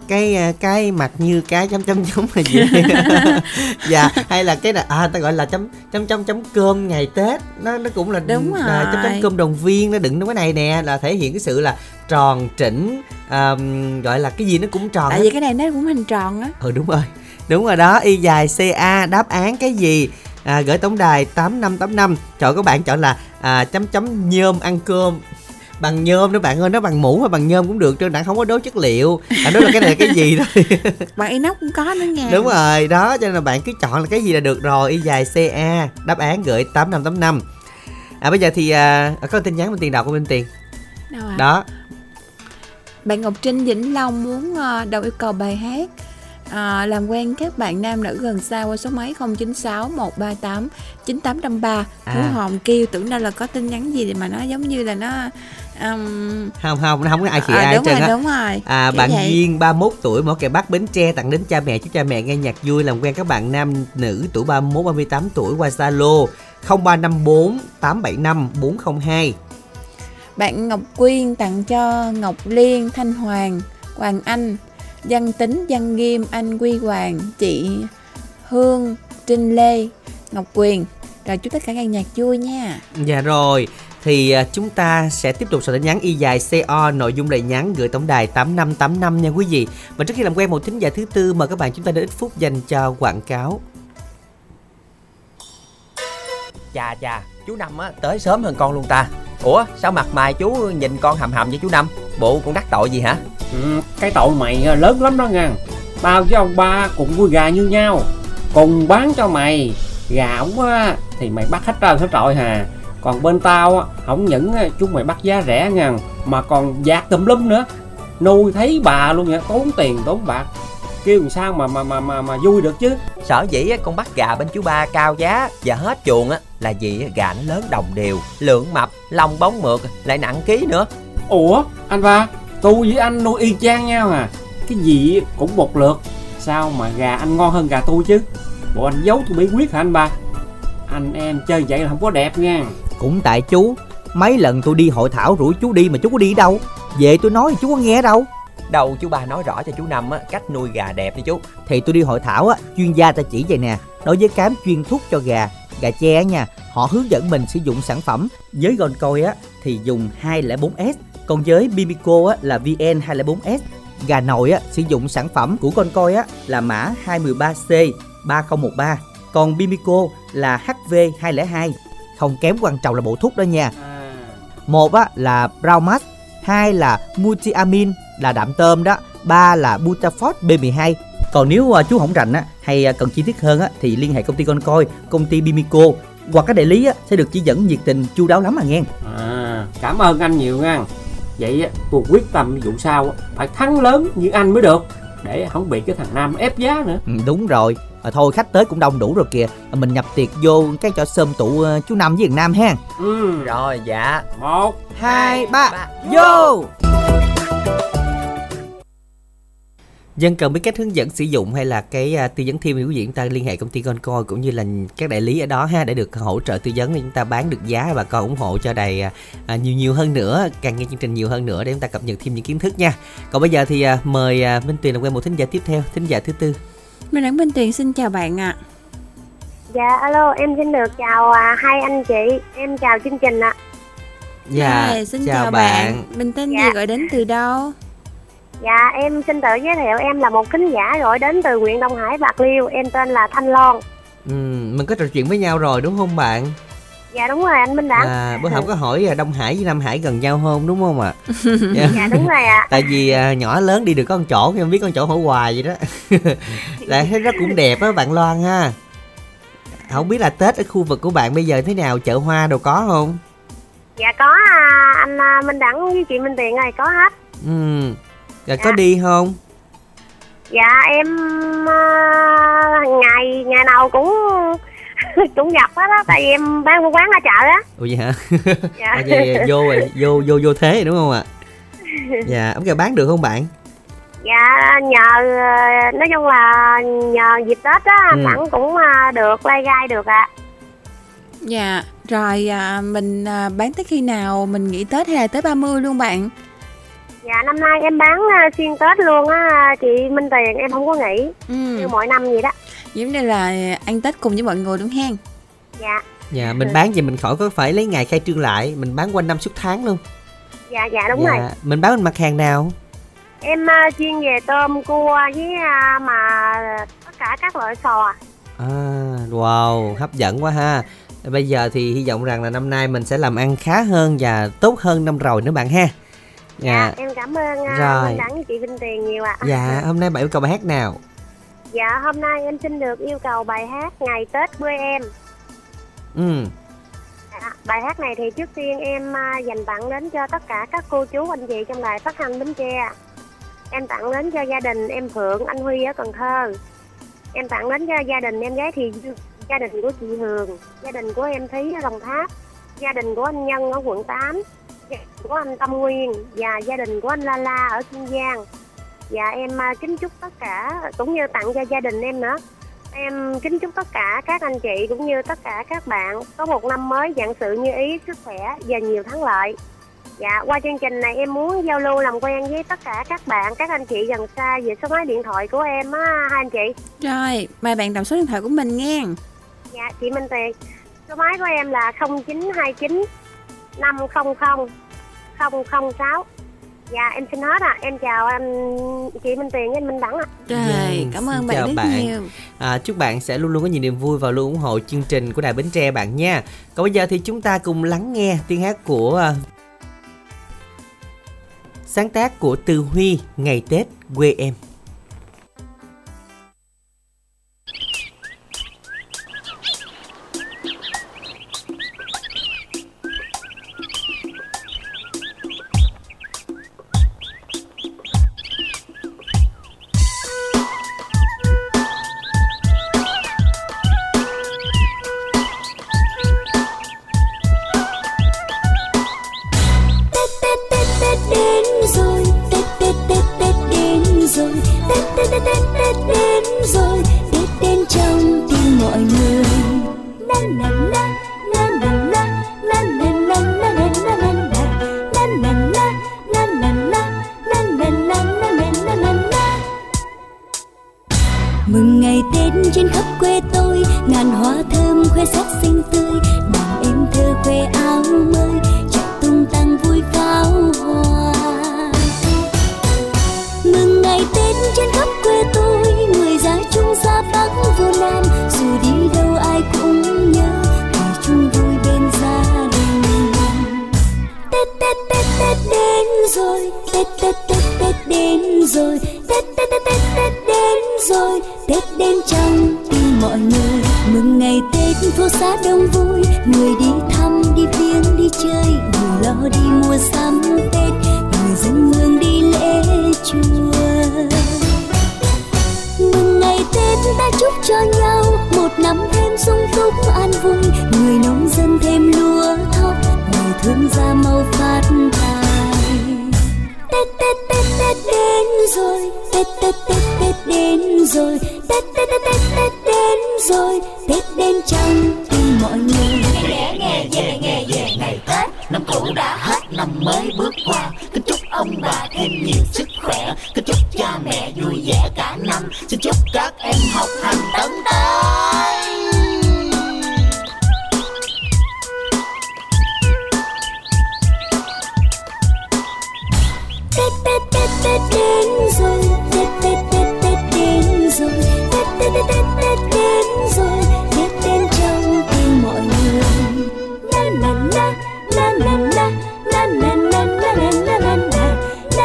cái à, cái mặt như cái chấm chấm chấm là gì? Dạ hay là cái là à ta gọi là chấm chấm chấm chấm cơm ngày tết. Nó nó cũng là Đúng là chấm chấm rồi. cơm đồng viên nó đựng trong cái này nè là thể hiện cái sự là tròn chỉnh à, gọi là cái gì nó cũng tròn tại hết. vì cái này nó cũng hình tròn á. Ừ đúng rồi. Đúng rồi đó y dài ca đáp án cái gì? À, gửi tổng đài 8585 chọn các bạn chọn là à, chấm chấm nhôm ăn cơm bằng nhôm đó bạn ơi nó bằng mũ hay bằng nhôm cũng được chứ đặng không có đố chất liệu. Đặng nói là cái này là cái gì thôi. Bằng inox cũng có nữa nha. Đúng rồi đó cho nên là bạn cứ chọn là cái gì là được rồi y dài ca đáp án gửi 8585 à bây giờ thì à, có tin nhắn bên tiền đọc của bên tiền. Đâu à? đó. Bạn Ngọc Trinh Vĩnh Long muốn ờ, đầu yêu cầu bài hát ờ, làm quen các bạn nam nữ gần xa qua số máy 096 138 9853 À. Phú Hồng kêu tưởng đâu là có tin nhắn gì mà nó giống như là nó um, không không nó không có ai khịa à, ai đúng hết rồi trơn á đúng rồi À, Kiểu bạn vậy. Duyên 31 tuổi mỏ kè Bắc Bến Tre tặng đến cha mẹ chúc cha mẹ nghe nhạc vui làm quen các bạn nam nữ tuổi 31 38 tuổi qua Zalo 0354 875 402. Bạn Ngọc Quyên tặng cho Ngọc Liên, Thanh Hoàng, Hoàng Anh, Văn Tính, Văn Nghiêm, Anh Quy Hoàng, chị Hương, Trinh Lê, Ngọc Quyền. Rồi chúc tất cả nghe nhạc vui nha. Dạ rồi, thì à, chúng ta sẽ tiếp tục soạn tin nhắn y dài CO nội dung lời nhắn gửi tổng đài 8585 nha quý vị. Và trước khi làm quen một thính giả thứ tư mời các bạn chúng ta đến ít phút dành cho quảng cáo. Chà chà, chú Năm á tới sớm hơn con luôn ta. Ủa, sao mặt mày chú nhìn con hầm hầm với chú Năm? Bộ con đắc tội gì hả? Ừ, cái tội mày à, lớn lắm đó nha Tao với ông ba cùng nuôi gà như nhau Cùng bán cho mày Gà ổng á thì mày bắt hết trơn hết trọi hà Còn bên tao á Không những chúng mày bắt giá rẻ nha Mà còn dạt tùm lum nữa. Nuôi thấy bà luôn nha Tốn tiền tốn bạc. Kêu làm sao mà mà mà mà, mà vui được chứ? Sở dĩ á, con bắt gà bên chú ba cao giá và hết chuồng á là vì gà nó lớn đồng đều, lượng mập, lông bóng mượt, lại nặng ký nữa. Ủa anh ba Tôi với anh nuôi y chang nhau à? Cái gì cũng một lượt Sao mà gà anh ngon hơn gà tôi chứ? Bộ anh giấu tôi bí quyết hả anh ba? Anh em chơi vậy là không có đẹp nha Cũng tại chú. Mấy lần tôi đi hội thảo rủ chú đi mà chú có đi đâu? Về tôi nói thì chú có nghe đâu. Đâu chú ba nói rõ cho chú Năm á cách nuôi gà đẹp đi chú. Thì tôi đi hội thảo á Chuyên gia ta chỉ vậy nè Đối với cám chuyên thuốc cho gà Gà á nha. Họ hướng dẫn mình sử dụng sản phẩm. Với Goldcoin á Thì dùng 204S Còn với Bimico á là VN 204S Gà nồi á sử dụng sản phẩm của Goldcoin á Là mã 213C 3013 Còn Bimico là HV202 Không kém quan trọng là bộ thuốc đó nha. Một á là Braumax hai là Multiamin là đạm tôm đó ba là Butafort B12 còn nếu à, chú không rành á hay à, cần chi tiết hơn á thì liên hệ công ty Concoi công ty Bimico hoặc các đại lý á sẽ được chỉ dẫn nhiệt tình chu đáo lắm mà nghe. À, Cảm ơn anh nhiều nha. Vậy á, tôi quyết tâm vụ sau Phải thắng lớn như anh mới được Để không bị cái thằng Nam ép giá nữa. Ừ, đúng rồi à, thôi khách tới cũng đông đủ rồi kìa à, mình nhập tiệc vô cái cho sơm tụ à, chú năm với thằng nam ha ừ. Rồi dạ. Một hai ba ba. vô Dân cần biết cách hướng dẫn sử dụng hay là cái à, tư vấn thêm thì quý vị chúng ta liên hệ công ty Goldcoin cũng như là các đại lý ở đó ha để được hỗ trợ tư vấn để chúng ta bán được giá và con ủng hộ cho đài à, à, nhiều nhiều hơn nữa, càng nghe chương trình nhiều hơn nữa để chúng ta cập nhật thêm những kiến thức nha. Còn bây giờ thì à, mời à, Minh Tuyền làm quen một thính giả tiếp theo, thính giả thứ tư. Mình đẳng Minh Tuyền xin chào bạn ạ. Dạ alo em xin được chào à, hai anh chị Em chào chương trình ạ Dạ, Rồi, xin chào, bạn. Mình tên Dạ. gì gọi đến từ đâu? Dạ em xin tự giới thiệu em là một khán giả gọi đến từ huyện Đông Hải Bạc Liêu Em tên là Thanh Loan Ừ, mình có trò chuyện với nhau rồi đúng không bạn? Dạ đúng rồi anh Minh Đẳng À, bữa hổm có hỏi à, Đông Hải với Nam Hải gần nhau không đúng không ạ? Dạ đúng rồi ạ. Tại vì à, nhỏ lớn đi được một chỗ không biết con chỗ hỏi hoài vậy đó. Lại thấy nó cũng đẹp á bạn Loan ha. Không biết là Tết ở khu vực của bạn bây giờ thế nào chợ hoa đâu có không? Dạ có à, anh à, Minh Đẳng với chị Minh Tiền ơi có hết. Ừ rồi có đi không? Dạ em à, ngày ngày nào cũng cũng nhập hết á tại vì em bán buôn bán ở chợ á ủa vậy hả dạ à, vậy, vô rồi vô vô vô thế rồi đúng không ạ dạ ống kèo bán được không bạn dạ nhờ nói chung là nhờ dịp tết á Ừ. sẵn cũng ờ, được lai gai được ạ Dạ, rồi à, mình à, bán tới khi nào? Mình nghỉ Tết hay là tới 30 luôn bạn? dạ năm nay em bán xuyên tết luôn á chị minh tiền em không có nghỉ Ừ. như mọi năm vậy đó Giống như là ăn Tết cùng với mọi người đúng hen? dạ dạ mình bán vậy mình khỏi có phải lấy ngày khai trương lại mình bán quanh năm suốt tháng luôn dạ dạ đúng dạ. rồi mình bán mặt hàng nào em ờ, chuyên về tôm cua với ờ, mà tất cả các loại sò À, wow, hấp dẫn quá ha. Bây giờ thì hy vọng rằng là năm nay mình sẽ làm ăn khá hơn và tốt hơn năm rồi nữa bạn ha. dạ Dạ. em cảm ơn uh, Rồi. với chị vinh tiền nhiều ạ Dạ, hôm nay bạn yêu cầu bài hát nào? Dạ hôm nay em xin được yêu cầu bài hát ngày tết quê em Ừ, Dạ, bài hát này thì trước tiên em à, dành tặng đến cho tất cả các cô chú anh chị trong đài phát thanh Bến Tre. Em tặng đến cho gia đình em Phượng, anh Huy ở Cần Thơ. Em tặng đến cho gia đình em gái thì gia đình của chị Hường, gia đình của em Thí ở Đồng Tháp, gia đình của anh Nhân ở quận 8, gia đình của anh Tâm Nguyên và gia đình của anh La La ở Kiên Giang. Dạ em à, kính chúc tất cả cũng như tặng cho gia đình em nữa. Em kính chúc tất cả các anh chị cũng như tất cả các bạn có một năm mới vạn sự như ý, sức khỏe và nhiều thắng lợi. Dạ, qua chương trình này em muốn giao lưu làm quen với tất cả các bạn, các anh chị gần xa về số máy điện thoại của em á, hai anh chị. Rồi, mời bạn đọc số điện thoại của mình nghe. Dạ, chị Minh Tiền. Số máy của em là 0929 500 006. Dạ, em xin hết ạ. Em chào anh chị Minh Tiền với anh Minh Đẳng ạ. Rồi, Vâng, cảm xin ơn bạn chào rất bạn. nhiều. à, chúc bạn sẽ luôn luôn có nhiều niềm vui và luôn ủng hộ chương trình của Đài Bến Tre bạn nha. Còn bây giờ thì chúng ta cùng lắng nghe tiếng hát của à, sáng tác của Từ Huy Ngày Tết quê em.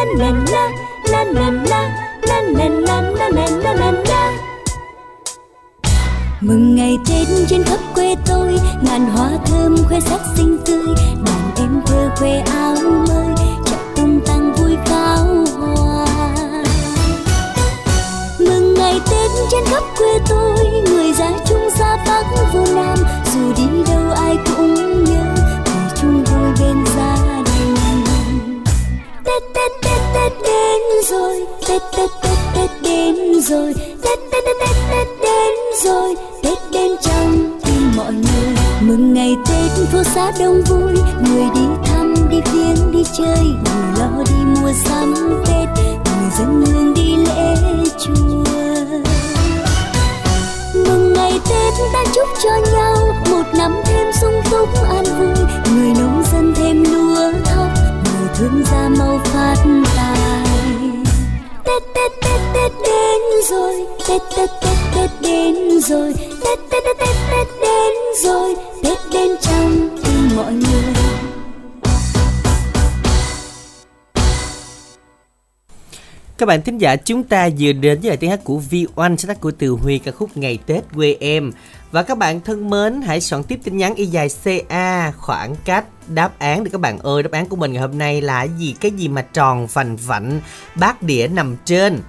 La la la la la la la la la la la la la la Mừng ngày Tết trên khắp quê tôi, Ngàn hoa thơm khoe sắc xinh tươi Đàn em thơ khoe áo mới Chạy tung tăng vui pháo hoa Mừng ngày Tết trên khắp quê tôi, Người ra chung xa bắc vô nam dù đi đâu ai cũng nhớ. tết tết tết tết đến rồi. Tết tết tết tết đến rồi. Tết tết tết tết đến rồi. Tết đến trong tim mọi người mừng ngày tết, phố xá đông vui. Người đi thăm, đi viếng, đi chơi, người lo đi mua sắm tết. Người dân hương đi lễ chùa. Mừng ngày tết ta chúc cho nhau. Một năm thêm sung túc an vui. Người nông dân thêm lúa thương gia mau phát tài. Tết tết tết tết đến rồi. Tết tết tết tết đến rồi. Tết tết tết tết tết đến rồi. Tết đến trong tim mọi người. Các bạn thính giả, chúng ta vừa đến với lời tiếng hát của V1 sáng tác của Từ Huy ca khúc Ngày Tết quê em. Và các bạn thân mến, hãy soạn tiếp tin nhắn y dài CA khoảng cách đáp án được các bạn ơi. Đáp án của mình ngày hôm nay là gì? Cái gì mà tròn vành vạnh, bát đĩa nằm trên.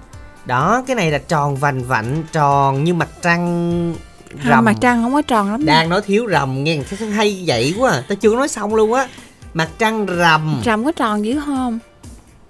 Đó, cái này là tròn vành vạnh, tròn như mặt trăng Không, rằm. mặt trăng không có tròn lắm Đang nói thiếu rằm nghe hay vậy quá. à. Ta chưa nói xong luôn á. Mặt trăng rằm trầm có tròn dữ không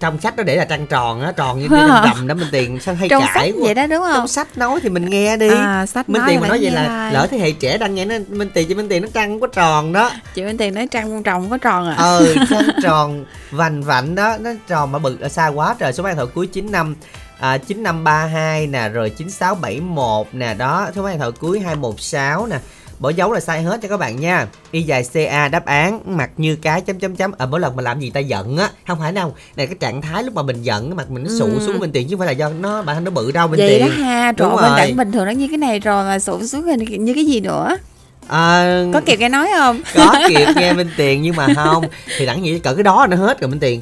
trong sách nó để là trăng tròn á tròn như cái rằm đó minh tiền sao hay trong cãi sách quá. vậy đó đúng không? Trong sách nói thì mình nghe đi. À, sách minh nói tiền mà nói vậy là lại. lỡ thế hệ trẻ đang nghe nó minh tiền cho minh tiền nó trăng không có tròn đó. Chị Minh Tiền nói trăng tròn có tròn à. Ờ trăng tròn vành vạnh đó nó tròn mà bự ở xa quá trời số máy điện thoại cuối 95 à, 9532 nè rồi 9671 nè đó số máy điện thoại cuối 216 nè bỏ dấu là sai hết cho các bạn nha. Y dài ca đáp án mặt như cái chấm chấm chấm. Ở mỗi lần mà làm gì ta giận á. Không phải đâu này cái trạng thái lúc mà mình giận cái mặt mình nó sụ Ừ. xuống mình tiền chứ không phải là do nó bản thân nó bự đâu mình vậy tiền. đó ha trời mình rồi. đặng bình thường nó như cái này rồi mà sụt xuống như, như cái gì nữa? À, có kịp nghe nói không? có kịp nghe minh tiền nhưng mà không thì đẳng nghĩ cỡ cái đó nó hết rồi minh tiền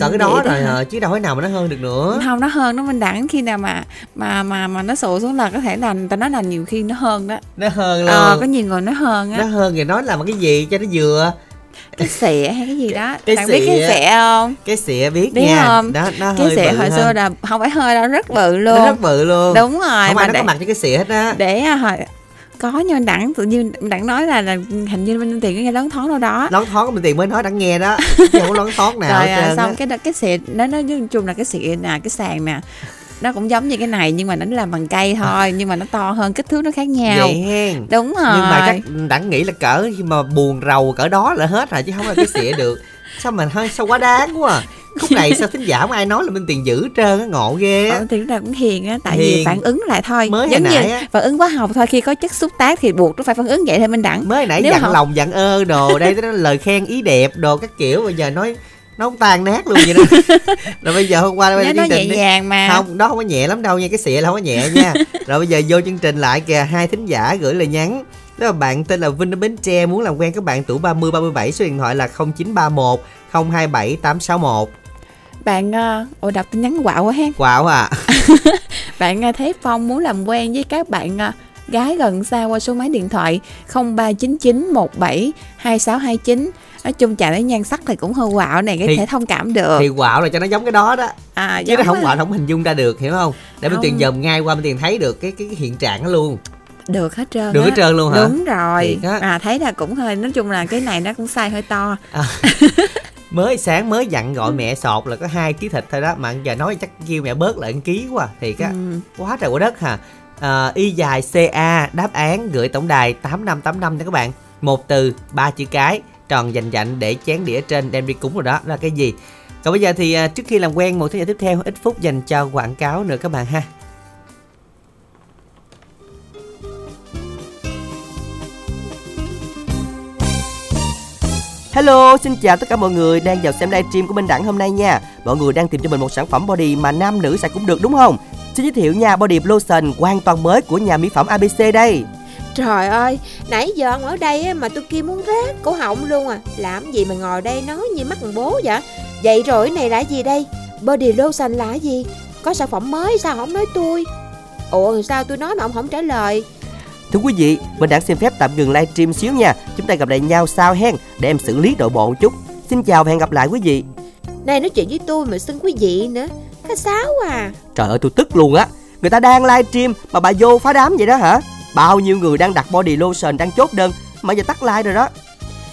cỡ cái đó rồi hả? hả? chứ đâu thể nào mà nó hơn được nữa. Không nó hơn nó mình đẳng khi nào mà mà mà mà nó sụt xuống là có thể là người ta nói là nhiều khi nó hơn đó. Nó hơn luôn. ờ có nhiều người nói hơn nó á hơn thì nói là một cái gì cho nó vừa. Cái xịa hay cái gì đó. Cái bạn biết cái xịa không? Cái xịa biết biết nha. không? Đó nó cái hơi bự hồi hơn. xưa là không phải hơi đâu rất bự luôn. nó rất bự luôn. Đúng rồi không mà ai nó để, có mặt cho cái xịa hết á. để à, hồi có nhưng mà đặng tự nhiên đặng nói là, là hình như bên tiền có nghe lớn thoáng đâu đó. Lón thoáng minh tiền mới nói đã nghe đó. Chứ không có lón thoáng nào rồi à, xong á. cái đó- cái xịa nó nó nói chung là cái xịa nè cái sàn nè nó cũng giống như cái này nhưng mà nó làm bằng cây thôi nhưng mà nó to hơn kích thước nó khác nhau. Vậy hen. Đúng rồi. Nhưng mà chắc đẳng nghĩ là cỡ mà buồn rầu cỡ đó là hết rồi chứ không là cái xịa được. Sao mà hơi sao quá đáng quá à. Khúc này sao thính giả không ai nói là minh tiền hết trơn á ngộ ghê á. Ờ, thì nào cũng hiền á tại vì Hiền. phản ứng lại thôi. Mới giống như á. phản ứng hóa học thôi khi có chất xúc tác thì buộc nó phải phản ứng vậy thôi minh đẳng mới nãy Nếu dặn không- lòng dặn ơ đồ đây đó là lời khen ý đẹp đồ các kiểu bây giờ nói nó không tan nát luôn vậy đó. Rồi bây giờ hôm qua chương nó nhẹ đi- nhàng mà. Không đó không có nhẹ lắm đâu nha cái xịa là không có nhẹ nha. Rồi bây giờ vô chương trình lại kìa hai thính giả gửi lời nhắn. Đó là bạn tên là Vinh ở Bến Tre muốn làm quen các bạn tuổi 30 37 số điện thoại là 0931 027 861 bạn uh, ôi đọc tin nhắn quạo quá hen. Wow à? Bạn uh, Thế Phong muốn làm quen với các bạn uh, gái gần xa qua số máy điện thoại 039917 2629 nói chung chàng ấy nhan sắc thì cũng hơi quạo này cái Thì- thể thông cảm được. thì quạo là cho nó giống cái đó đó. À, chứ nó không quạo không hình dung ra được hiểu không? Để Không. tiền dòm ngay qua bên tiền thấy được cái cái, cái hiện trạng đó luôn. Được hết trơn được á. hết trơn luôn hả? Đúng rồi. À thấy là cũng hơi nói chung là cái này nó cũng sai hơi to mới sáng mới dặn gọi mẹ sọt là có hai ký thịt thôi đó. Mà giờ nói chắc kêu mẹ bớt lại ký quá thiệt á. Ừ. quá trời quá đất hà. À, y dài ca đáp án gửi tổng đài tám năm tám năm cho các bạn. Một từ ba chữ cái tròn dành dạnh để chén đĩa trên đem đi cúng rồi đó. Đó là cái gì? Còn bây giờ thì à, trước khi làm quen một thế hệ tiếp theo ít phút dành cho quảng cáo nữa các bạn ha Hello, xin chào tất cả mọi người đang vào xem livestream của Minh Đẳng hôm nay nha. Mọi người đang tìm cho mình một sản phẩm body mà nam nữ xài cũng được đúng không? Xin giới thiệu nha, body lotion hoàn toàn mới của nhà mỹ phẩm ABC đây. Trời ơi, nãy giờ ông ở đây mà tôi kia muốn rát cổ họng luôn à Làm gì mà ngồi đây nói như mắt thằng bố vậy Vậy rồi này là gì đây Body lotion là gì Có sản phẩm mới sao không nói tôi Ủa sao tôi nói mà ông không trả lời Thưa quý vị, Minh Đẳng xin phép tạm ngừng livestream xíu nha. Chúng ta gặp lại nhau sau hen để em xử lý nội bộ một chút. Xin chào và hẹn gặp lại quý vị. Này nói chuyện với tôi mà xưng quý vị nữa Cái sáo à Trời ơi tôi tức luôn á. Người ta đang livestream mà bà vô phá đám vậy đó hả? Bao nhiêu người đang đặt body lotion đang chốt đơn mà giờ tắt like rồi đó.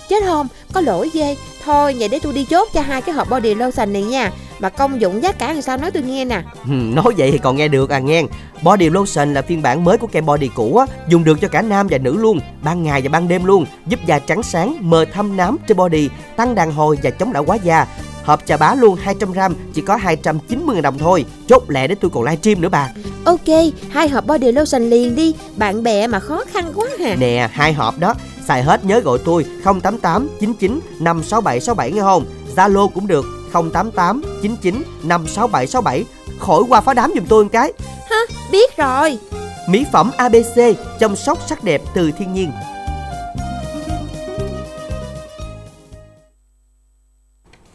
Chết không, có lỗi ghê Thôi vậy để tôi đi chốt cho hai cái hộp body lotion này nha Mà công dụng giá cả làm sao? Nói tôi nghe nè. Ừ, Nói vậy thì còn nghe được à nghe. Body lotion là phiên bản mới của kem body cũ á Dùng được cho cả nam và nữ luôn Ban ngày và ban đêm luôn Giúp da trắng sáng, mờ thâm nám trên body Tăng đàn hồi và chống lão hóa da. Hộp trà bá luôn 200g Chỉ có 290.000 đồng thôi. Chốt lẹ để tôi còn livestream nữa bà. Ok, hai hộp body lotion liền đi. Bạn bè mà khó khăn quá hà. Nè hai hộp đó. Xài hết nhớ gọi tôi 088 99 567 67 nghe không? Zalo cũng được 088 99 567 67 Khỏi qua phá đám giùm tôi một cái. Ha, biết rồi. Mỹ phẩm ABC Chăm sóc sắc đẹp từ thiên nhiên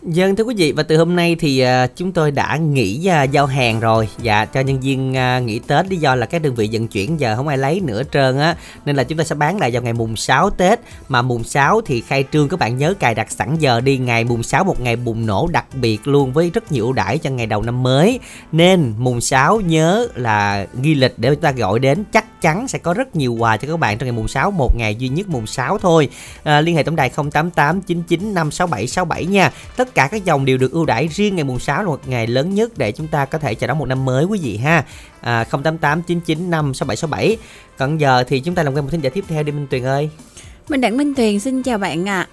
Dân thưa quý vị và từ hôm nay thì uh, chúng tôi đã nghỉ uh, giao hàng rồi. Dạ cho nhân viên uh, nghỉ Tết lý do là các đơn vị vận chuyển giờ không ai lấy nữa trơn á. Nên là chúng ta sẽ bán lại vào ngày mùng 6 Tết. Mà mùng 6 thì khai trương các bạn nhớ cài đặt sẵn giờ đi Ngày mùng 6 một ngày bùng nổ đặc biệt luôn với rất nhiều ưu đãi cho ngày đầu năm mới. Nên mùng 6 nhớ là ghi lịch để chúng ta gọi đến chắc chắn sẽ có rất nhiều quà cho các bạn trong ngày mùng 6 Một ngày duy nhất mùng 6 thôi. À, Liên hệ tổng đài 088 99 567 67 nha. Tất cả các dòng đều được ưu đãi riêng ngày mùng 6 là một ngày lớn nhất để chúng ta có thể chào đón một năm mới quý vị ha. À, 088 99 56767. Còn giờ thì chúng ta làm quen một thính giả tiếp theo đi Minh Tuyền ơi. Mình Đặng Minh Tuyền xin chào bạn ạ.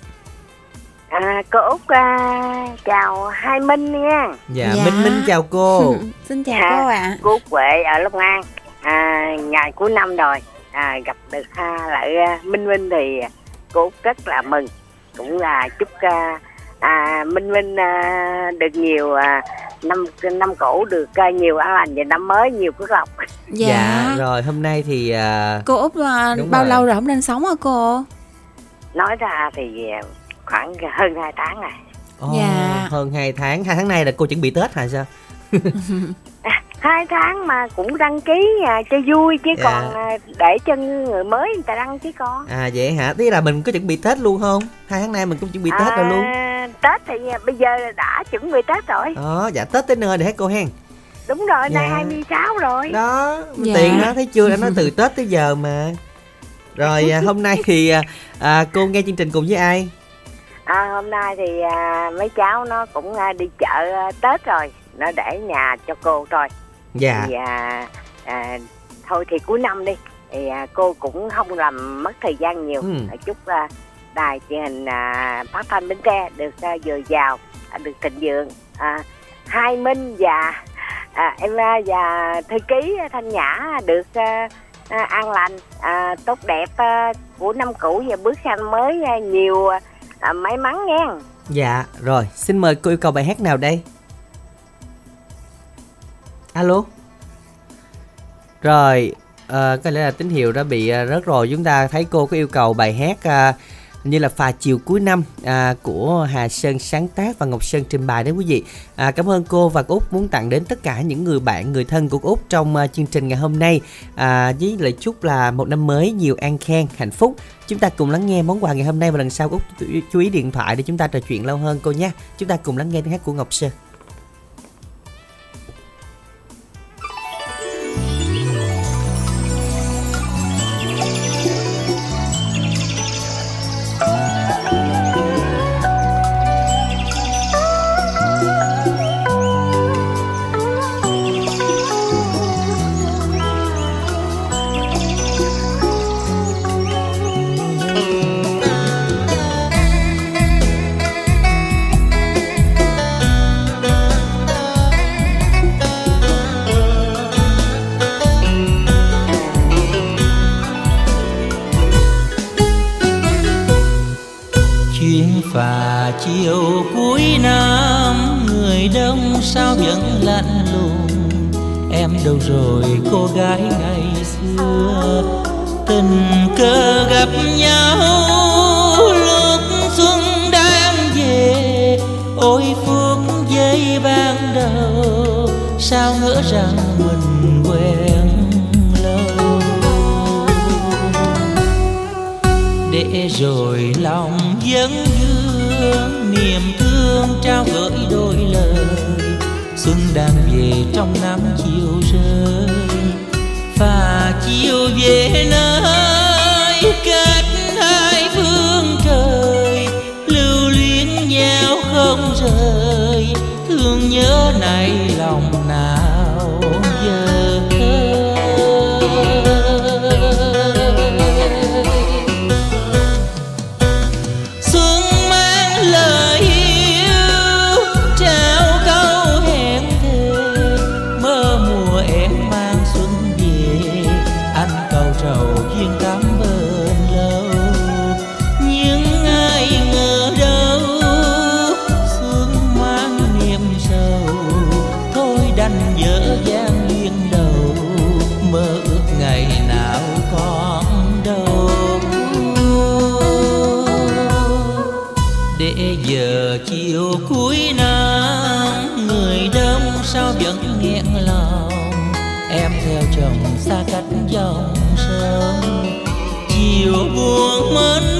À, cô Út à, chào Hai Minh nha. Dạ, Minh Minh chào cô. Xin chào À, cô ạ. Cô Út Huệ ở Long An. À, ngày cuối năm rồi, à, gặp được ha, lại à, Minh Minh thì cô rất là mừng. Cũng là chúc à, à, Minh Minh à, được nhiều à, năm năm cũ được à, nhiều an lành và năm mới nhiều phước lộc. Dạ. rồi hôm nay thì à, Cô Út à, bao rồi. lâu rồi không lên sóng hả cô? Nói ra thì à, khoảng hơn 2 tháng rồi. ồ, Dạ. hơn 2 tháng, hai tháng nay là cô chuẩn bị Tết hả sao? hai tháng mà cũng đăng ký à, cho vui chứ Dạ. còn à, để cho người mới người ta đăng chứ con À vậy hả? Thế là mình có chuẩn bị Tết luôn không? Hai tháng nay mình cũng chuẩn bị Tết rồi luôn. À, Tết thì à, bây giờ đã chuẩn bị Tết rồi Đó, dạ Tết tới nơi rồi hết cô hen. đúng rồi nay Dạ. 26 rồi Đó, Dạ. tiền đó thấy chưa đã nói từ Tết tới giờ mà. Rồi à, hôm nay thì à, à, cô nghe chương trình cùng với ai? à, hôm nay thì à, mấy cháu nó cũng à, đi chợ à, Tết rồi nó để nhà cho cô thôi Dạ. thì à, à, thôi thì cuối năm đi thì à, cô cũng không làm mất thời gian nhiều Ừ. À, chúc à, đài truyền hình à, phát thanh bến tre được à, dồi dào à, được thịnh vượng à, hai minh và à, em à, và thư ký thanh nhã được à, à, an lành à, tốt đẹp à, của năm cũ và bước sang mới à, nhiều à, may mắn nghe Dạ, rồi, xin mời cô yêu cầu bài hát nào đây? Alo. Rồi, ờ, có lẽ là tín hiệu đã bị à, rớt rồi. Chúng ta thấy cô có yêu cầu bài hát à, như là phà chiều cuối năm à, của Hà Sơn sáng tác và Ngọc Sơn trình bày đấy quý vị. À, cảm ơn cô và cô Út muốn tặng đến tất cả những người bạn, người thân của cô Út trong uh, chương trình ngày hôm nay à, với lời chúc là một năm mới nhiều an khang, hạnh phúc. Chúng ta cùng lắng nghe món quà ngày hôm nay và lần sau cô Út chú ý điện thoại để chúng ta trò chuyện lâu hơn cô nhé. Chúng ta cùng lắng nghe tiếng hát của Ngọc Sơn. Đâu rồi, cô gái ngày xưa? Tình cờ gặp nhau, lúc xuân đang về. Ôi, phút giây ban đầu, sao ngỡ rằng mình quen lâu? Để rồi lòng vẫn vương niềm thương trao gửi đôi lời xuân đang về trong nắng chiều rơi và chiều về nơi cách hai phương trời, lưu luyến nhau không rời thương nhớ này. Vẫn nghẹn lòng em theo chồng xa cách dòng sông chiều buồn mến.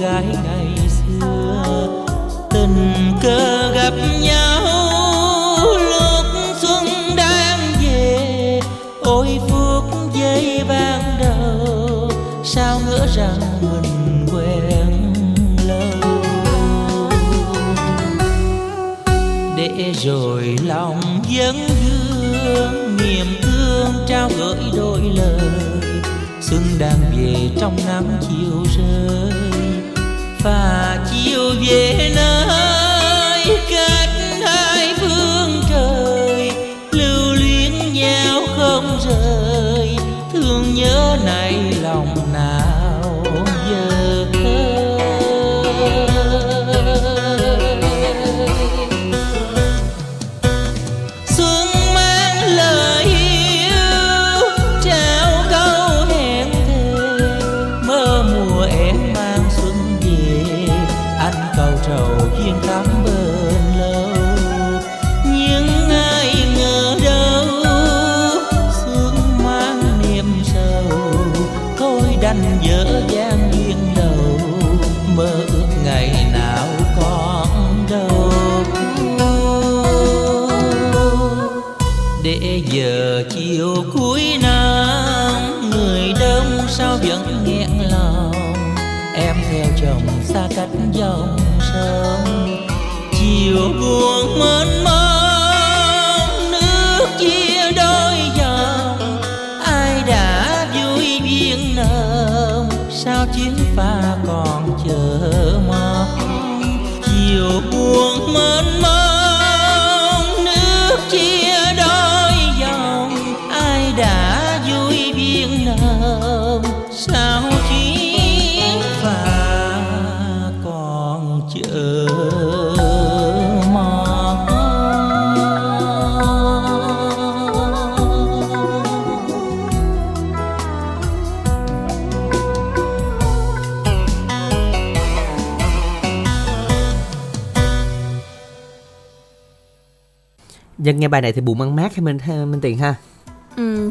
Gái ngày xưa. Tình cờ gặp nhau, lúc xuân đang về. Ôi phút giây ban đầu, sao ngỡ rằng mình quen lâu. Để rồi lòng vẫn vương niềm thương trao gửi đôi lời. Xuân đang về trong nắng chiều rơi và buồn mênh mông, nước chia đôi dòng. Ai đã vui duyên nợ sao chuyến pha còn chờ mong? Chiều buồn mênh mông nghe bài này thì buồn mang mát hay Minh hay Minh Tiền ha?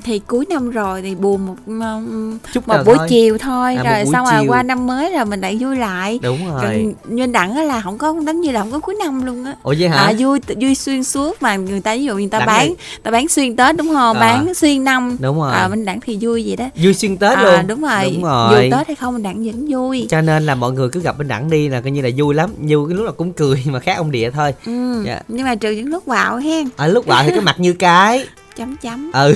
Thì cuối năm rồi thì buồn một Chút một buổi thôi. chiều thôi À, rồi xong rồi chiều. qua năm mới rồi mình lại vui lại Đúng rồi. Còn Nhân đẳng á là không có đánh như là không có cuối năm luôn á Ủa vậy hả? à, vui vui xuyên suốt mà người ta ví dụ người ta Đẳng bán này- ta bán xuyên tết đúng không À. bán xuyên năm Đúng rồi. à, mình đẳng thì vui vậy đó Vui xuyên Tết à, luôn đúng rồi Đúng rồi dù tết hay không mình đẳng vẫn vui Cho nên là mọi người cứ gặp bên đẳng đi là coi như là vui lắm Vui cái lúc nào cũng cười mà khác ông địa thôi ừ. Dạ. nhưng mà trừ những lúc quạo hen Ở lúc vào thì cái mặt như cái chấm chấm. Ừ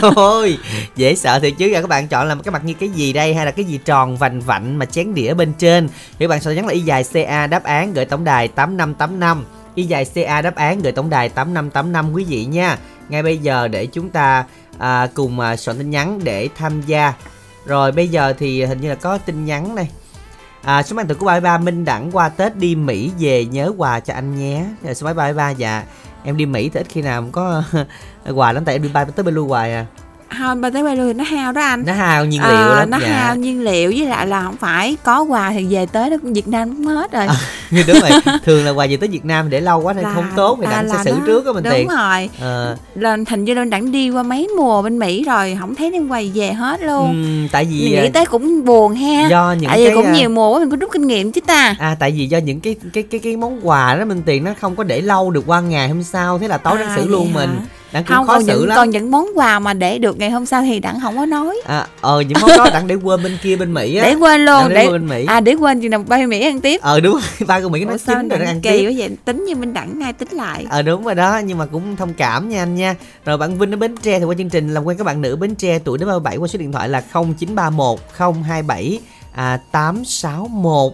ôi dễ sợ thiệt chứ. Các bạn chọn là cái mặt như cái gì đây? Hay là cái gì tròn vành vạnh mà chén đĩa bên trên? Thì bạn sẽ nhắn là y dài ca đáp án gửi tổng đài 8585 y dài ca đáp án gửi tổng đài 8585 quý vị nha. Ngay bây giờ để chúng ta à, cùng à, soạn tin nhắn để tham gia. Rồi bây giờ thì hình như là có tin nhắn này À, số máy từ của 33 Minh Đẳng qua Tết đi Mỹ về nhớ quà cho anh nhé. Rồi, số máy 33 dạ. Em đi Mỹ thì ít khi nào có quà lắm, tại em đi bay tới bên lui hoài à tới bay lui nó hao đó anh Nó hao nhiên À, liệu lắm nó dạ. hao nhiên liệu với lại là không phải có quà thì về tới Việt Nam cũng hết rồi Nhưng đúng rồi, thường là quà về tới Việt Nam để lâu quá thì Là- không tốt thì à, đặng sẽ là xử nó- trước á mình đúng tiền. rồi Ờ, lên thành như lên đẳng đi qua mấy mùa bên Mỹ rồi không thấy đem quay về hết luôn ừm, tại vì mình nghĩ à, tới cũng buồn ha do những tại vì cái, cũng à, nhiều mùa quá mình có rút kinh nghiệm chứ ta À tại vì do những cái cái cái cái món quà đó mình tiền nó không có để lâu được qua ngày hôm sau thế là tối À, xử luôn hả? mình. Đặng cũng không khó còn xử những lắm. còn những món quà mà để được ngày hôm sau thì đặng không có nói. À, ờ những món đó đặng để quên bên kia bên mỹ á. Để quên luôn Đặng để để quên bên mỹ. À để quên chừng nào bay mỹ ăn tiếp. Ờ đúng rồi ba của mỹ nó chín rồi ăn kỳ tiếp. quá vậy? Tính như minh đẳng ngay tính lại? Ờ đúng rồi đó nhưng mà cũng thông cảm nha anh nha. Rồi bạn vinh ở bến tre thì qua chương trình làm quen các bạn nữ bến tre tuổi đến 37 qua số điện thoại là 0931 027 à, 861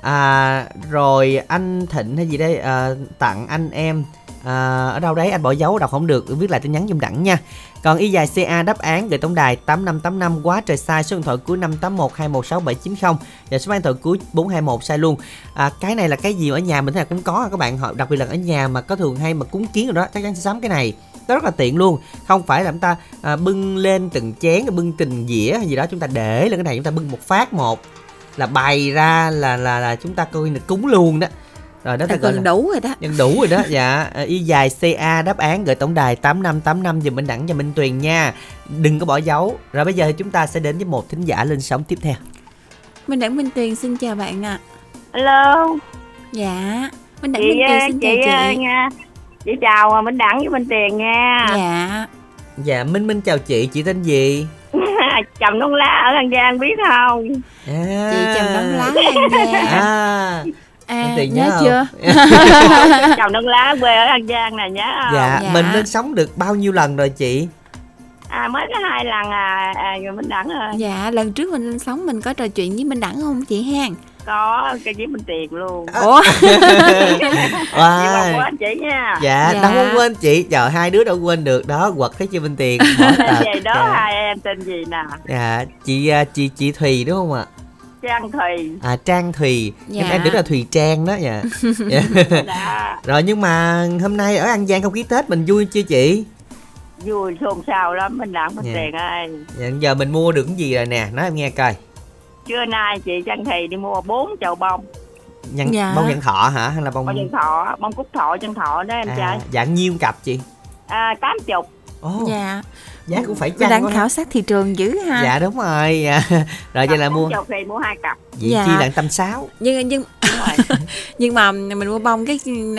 à, rồi anh thịnh hay gì đây? À, tặng anh em à, ở đâu đấy anh bỏ dấu đọc không được viết lại tin nhắn giùm đẳng nha còn y dài CA đáp án gửi tổng đài 8585 quá trời sai số điện thoại cuối 581 216790 và số điện thoại cuối 421 sai luôn. À, cái này là cái gì ở nhà mình thế nào cũng có à, các bạn họ đặc biệt là ở nhà mà có thường hay mà cúng kiến rồi đó chắc chắn sẽ sắm cái này. Nó rất là tiện luôn. Không phải là chúng ta à, bưng lên từng chén bưng từng dĩa hay gì đó chúng ta để lên cái này chúng ta bưng một phát một là bày ra là là là chúng ta coi là cúng luôn đó. Rồi đó ta là gần đủ rồi đó. Nhân đủ rồi đó dạ. Ờ, Y dài CA đáp án gửi tổng đài 8585 dùm Minh Đẳng và Minh Tuyền nha. Đừng có bỏ dấu. Rồi bây giờ thì chúng ta sẽ đến với một thính giả lên sóng tiếp theo. Minh đẳng minh tuyền xin chào bạn ạ. Hello, dạ. Minh đẳng chị minh ờ, tuyền xin chào chị. ờ, chị nha. Chị chào ờ, Minh Đẳng với Minh Tiền nha. dạ. Dạ Minh Minh chào chị. Chị tên gì? Trầm nón lá ở An Giang biết không? à, chị trầm nón lá An Giang. À à Tiền nhớ nhớ chưa Trầm nón lá quê ở An Giang nè nhớ không? Dạ, Dạ. mình lên sóng được bao nhiêu lần rồi chị À mới có hai lần à, à Minh Đẳng ơi. dạ lần trước mình lên sóng mình có trò chuyện với minh đẳng không chị han Có cái với Minh Tiền luôn. ủa Wow. không quên chị nha. Dạ, Dạ. đâu có quên chị Chờ hai đứa đâu quên được đó Quật thấy chưa Minh Tiền. Vậy đó Dạ. hai em tên gì nè? Dạ, chị à, chị chị Thùy đúng không ạ Trang Thùy. À Trang Thùy Dạ. em, em tưởng là Thùy Trang đó dạ. Dạ. Đã Rồi nhưng mà hôm nay ở An Giang không khí Tết mình vui chưa chị? vui xôn xao lắm Minh Đẳng Minh Dạ. Tiền ơi. Dạ, giờ mình mua được cái gì rồi nè, nói em nghe coi. Trưa nay chị Trang Thùy đi mua bốn chậu bông. Nhân, Dạ. Bông nhận thọ hả hay là bông Bông chân thọ, bông cúc thọ chân thọ đó em à, trai. dạng nhiêu cặp chị? À, tám chục. Ồ, dạ giá cũng phải mình chăng đang quá. khảo sát thị trường dữ ha Dạ đúng rồi. Dạ. Rồi vậy là mua chục thì mua hai cặp. Vậy Dạ. chi là tâm sáu. nhưng nhưng nhưng mà mình mua bông cái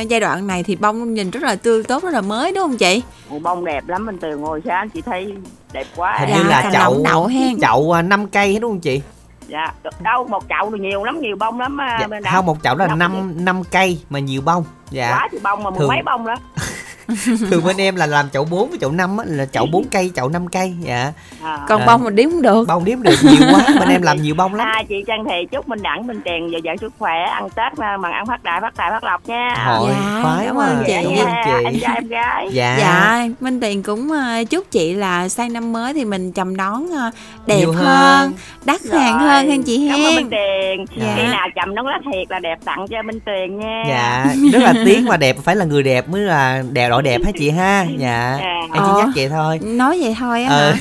giai đoạn này thì bông nhìn rất là tươi tốt rất là mới đúng không chị Mùa bông đẹp lắm mình từ ngồi sáng chị thấy đẹp quá Hình Dạ, như là chậu đậu hen. chậu 5 cây hết đúng không chị? dạ đâu một chậu thì nhiều lắm nhiều bông lắm à, Dạ, bên không một chậu là Năm 5 năm cây mà nhiều bông. Dạ. quá thì bông mà mười Thường- mấy bông đó Thường bên em là làm chậu 4 với chậu 5 á là chậu 4 cây, chậu 5 cây. Dạ. à. còn Dạ. bông mà đếm không được Bông đếm được nhiều quá, bên em làm nhiều bông lắm. à, chị Trang Thị chúc mình đẳng mình tiền và dạng sức khỏe ăn Tết à, mà ăn phát đại phát tài phát lộc nha Thôi, Dạ, khoái cảm quá. ơn chị. Cảm Dạ, ơn anh chị. trai em gái Dạ. dạ minh tiền cũng ờ, chúc chị là sang năm mới thì mình chầm đón ờ, đẹp Nhiều hơn, hơn. đắt Rồi, hàng hơn hen chị cảm ơn hen Minh Tiền Dạ. khi nào chậm nón lá thiệt là đẹp tặng cho Minh Tiền nha Dạ, rất là tiếng mà đẹp phải là người đẹp mới là đẹp đẹp hả chị ha. Dạ. Dạ. Em chỉ Ờ. nhắc vậy thôi. nói vậy thôi á Ờ,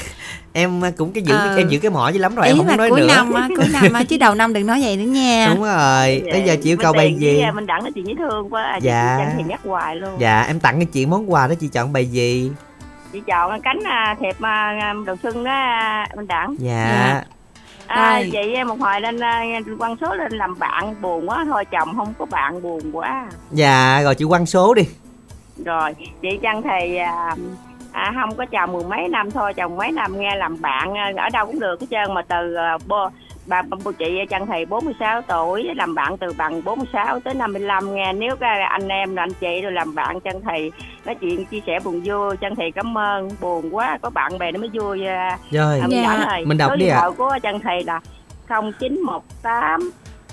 em cũng cái giữ Ờ. em giữ cái mỏ dữ lắm rồi em ý không là muốn nói cuối nữa. năm á cuối năm á chứ đầu năm đừng nói vậy nữa nha Đúng rồi. Bây giờ chị yêu cầu bài gì? à, Minh Đẳng là chị dễ thương quá à, chị Dạ. Thị nhắc hoài luôn Dạ, em tặng cho chị món quà đó chị chọn bài gì? chị chọn cánh à, thiệp à, đầu xuân đó à, Minh Đẳng Dạ. À, chị một hồi lên à, quăng số lên làm bạn buồn quá thôi chồng không có bạn buồn quá Dạ, rồi chị quăng số đi. Rồi chị chăng thì à, à, không có chồng mười mấy năm thôi chồng mấy năm nghe làm bạn à, ở đâu cũng được hết trơn mà từ à, bô bà, bà chị chăng thầy 46 tuổi làm bạn từ bằng 46 tới 55 nghe nếu cái anh em anh chị rồi làm bạn chân thầy nói chuyện chia sẻ buồn vui chân thầy cảm ơn buồn quá có bạn bè nó mới vui à, Rồi. à, Dạ. Mình đọc Số đi ạ. thoại của chân thầy là 0918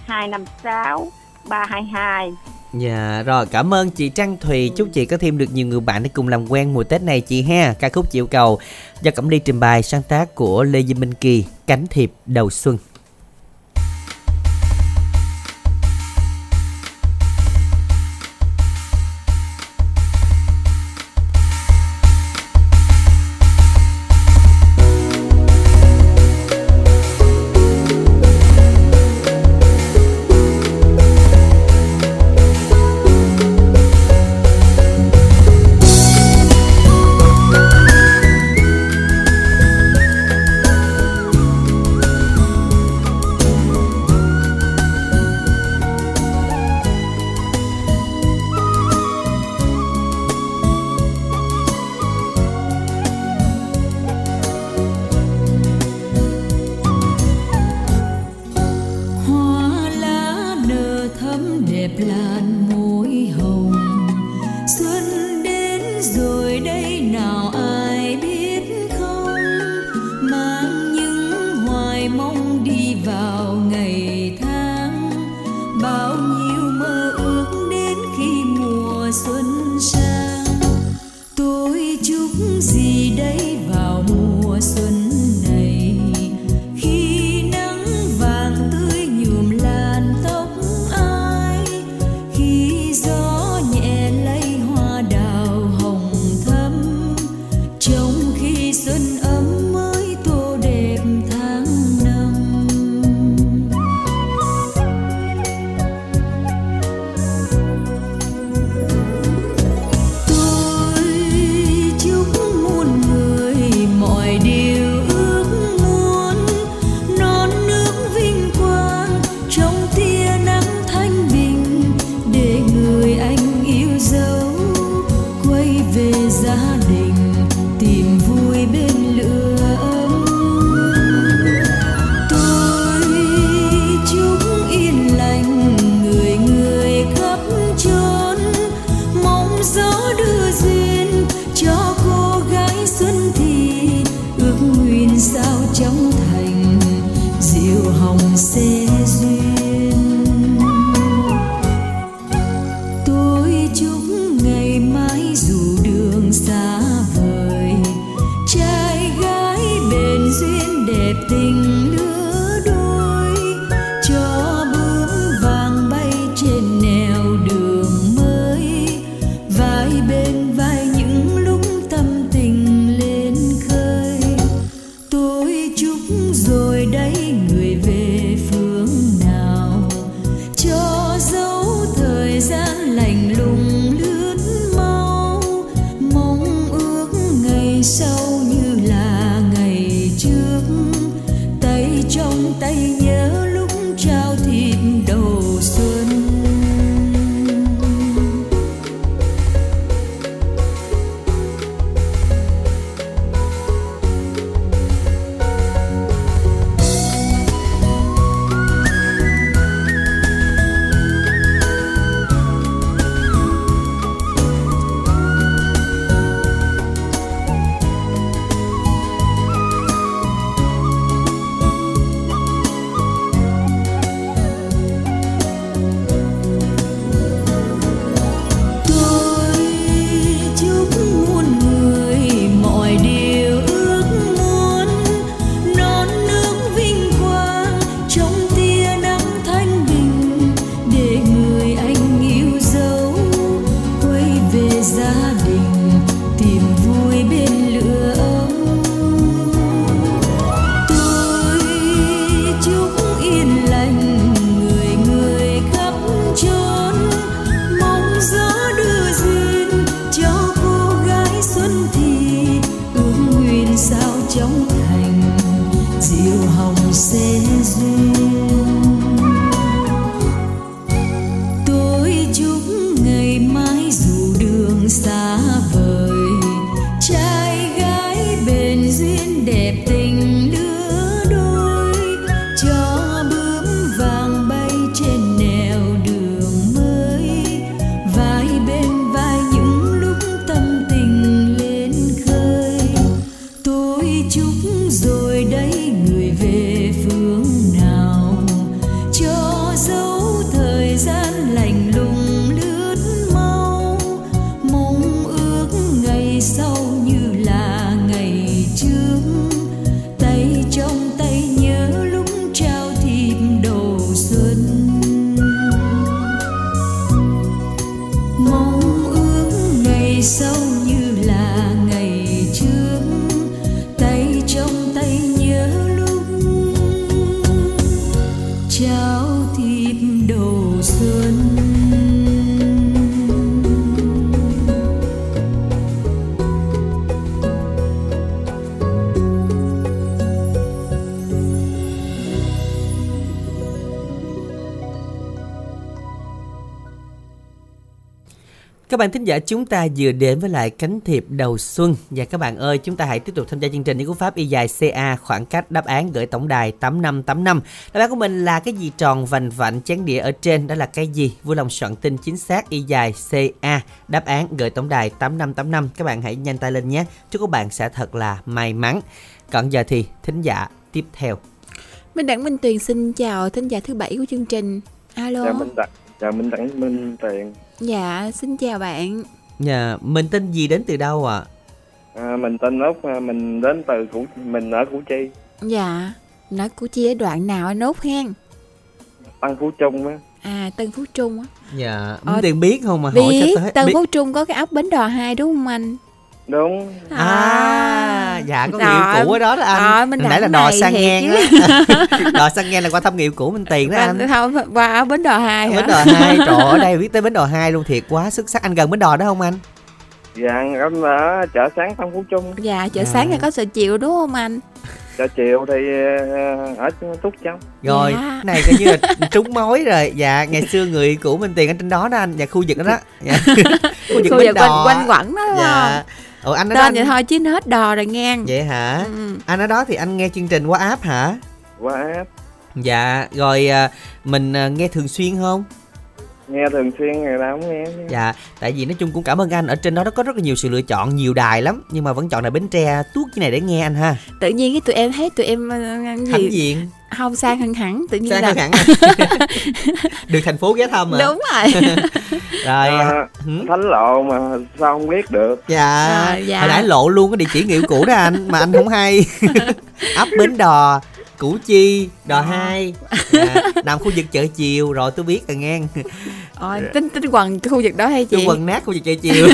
256 322 Dạ, rồi cảm ơn chị Trang Thùy. Chúc chị có thêm được nhiều người bạn để cùng làm quen mùa Tết này chị ha. Ca khúc chịu cầu do Cẩm Ly trình bày sáng tác của Lê Duy Minh Kỳ Cánh thiệp đầu xuân. Các bạn thính giả chúng ta vừa đến với lại cánh thiệp đầu xuân. Và các bạn ơi chúng ta hãy tiếp tục tham gia chương trình những cú pháp y dài CA khoảng cách đáp án gửi tổng đài 8585 Đáp án của mình là cái gì tròn vành vạnh chén đĩa ở trên? Đó là cái gì? Vui lòng soạn tin chính xác y dài CA đáp án gửi tổng đài 8585 Các bạn hãy nhanh tay lên nhé. Chúc các bạn sẽ thật là may mắn. Còn giờ thì thính giả tiếp theo. Minh Đẳng Minh Tuyền xin chào thính giả thứ bảy của chương trình. Alo. Chào Minh Đặng, chào Minh Đặng Minh Tiền. Dạ, xin chào bạn. Nhà mình tên gì đến từ đâu ạ? À, mình tên Út, à, mình đến từ Củ, mình ở Củ Chi, Dạ, nói Củ Chi ở đoạn nào anh nốt hen? Tân Phú Trung á. À, Tân Phú Trung á. Dạ, Ờ, Minh Tiền biết không mà hỏi Biết, cho tới Tân biết. Phú Trung có cái ốc Bến Đò 2 đúng không anh? Đúng. À, dạ có người Rồi, yêu cũ ở đó đó anh. rồi, Minh Hồi nãy là đò sang ngang đó. đò sang ngang là qua thăm người yêu cũ Minh Tiền đó anh. Không qua ốc Bến Đò 2 hả? Bến đò 2, trời ở đây biết tới bến đò 2 luôn thiệt quá xuất sắc. Anh gần bến đò đó không anh? Dạ, em ở chợ sáng Tân Phú Trung. Dạ, chợ À. sáng là có sợ chiều đúng không anh? Chợ chiều thì ờ, ở Túc Châu. Rồi, Dạ. này coi như là trúng mối rồi. Dạ, ngày xưa người cũ Minh Tiền ở trên đó đó anh, dạ khu vực đó đó. Dạ. khu vực Khu bến vực đò. quanh, quanh quẩn đó đúng Dạ. không? Ủa anh ở đó Tên vậy anh... thôi chứ hết đò rồi nghe. Vậy hả? Ừ. Anh ở đó thì anh nghe chương trình qua app hả? Qua app. Dạ, rồi à, mình à, nghe thường xuyên không? Nghe thường xuyên ngày nào cũng nghe. Dạ, tại vì nói chung cũng cảm ơn anh Ở trên đó nó có rất là nhiều sự lựa chọn, nhiều đài lắm Nhưng mà vẫn chọn đài Bến Tre tuốt cái này để nghe anh ha Tự nhiên cái tụi em thấy tụi em ờ, cái Hãnh gì? diện Không sang hẳn hẳn, tự nhiên Sang là hẳn hẳn Được thành phố ghé thăm mà Đúng rồi. Rồi À, thánh lộ mà sao không biết được. Dạ, À, dạ. hồi nãy lộ luôn cái địa chỉ người yêu cũ đó anh Mà anh không hay ấp Bến Đò Củ Chi, Đò 2 dạ, Nằm khu vực chợ chiều Rồi tôi biết rồi nghe Ôi, tính tính quần cái khu vực đó hay Tôi chị? quần nát khu vực chợ chiều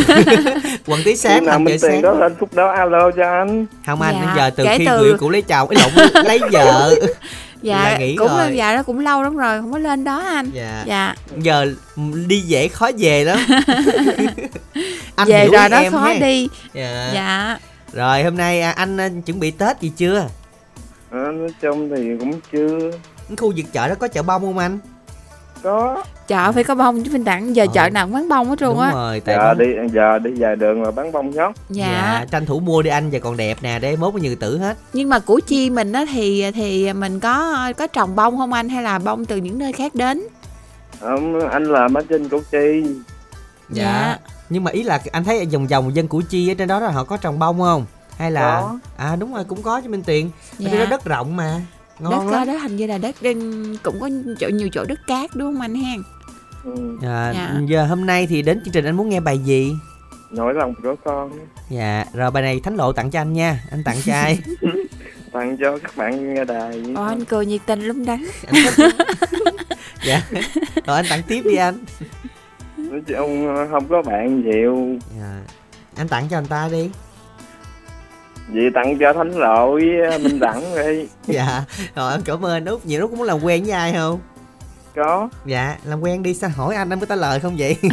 Quần tí sáng nằm chợ sáng đó lên phút đó alo cho anh. Không anh, Dạ, bây giờ từ kể khi từ- người cũ lấy chồng Ấy lộn, lấy vợ Dạ, là nghỉ cũng rồi. dạ nó cũng lâu lắm rồi, không có lên đó anh. Dạ. Dạ. giờ đi dễ khó về lắm anh Về hiểu rồi nó em khó ha. đi. dạ. Dạ. rồi hôm nay à, anh à, chuẩn bị tết gì chưa À, nói chung thì cũng chưa. Cái khu vực chợ đó có chợ bông không anh Có. Chợ phải có bông chứ Minh Đẳng giờ chợ nào cũng bán bông hết luôn đúng á. rồi tại Giờ đi giờ đi dài đường mà bán bông nhót. Dạ. tranh thủ mua đi anh và còn đẹp nè để mốt có nhiều tử hết Nhưng mà củ chi mình á thì thì mình có có trồng bông không anh hay là bông từ những nơi khác đến? Không, anh làm ở trên Củ Chi. dạ. nhưng mà ý là anh thấy vòng vòng dân củ chi ở trên đó là họ có trồng bông không hay là Có. à đúng rồi cũng có cho minh tiền Dạ. đó đất rộng mà ngon đất lắm đó hình như là đất đen- cũng có chỗ nhiều chỗ đất cát đúng không anh hen? Ừ. à, Dạ. giờ hôm nay thì đến chương trình anh muốn nghe bài gì Nỗi lòng của con. Dạ, rồi bài này Thánh Lộ tặng cho anh nha Anh tặng cho ai? Tặng cho các bạn nghe đài. Ồ anh cười nhiệt tình lắm đắng. dạ Rồi anh tặng tiếp đi anh Nói chung không có bạn nhiều. dạ. Anh tặng cho anh ta đi Vậy tặng cho Thánh Lộ với Minh Đẳng đi. Dạ, rồi em cảm ơn Út Nhiều lúc cũng muốn làm quen với ai không? Có. Dạ, làm quen đi sao hỏi anh anh có trả lời không vậy?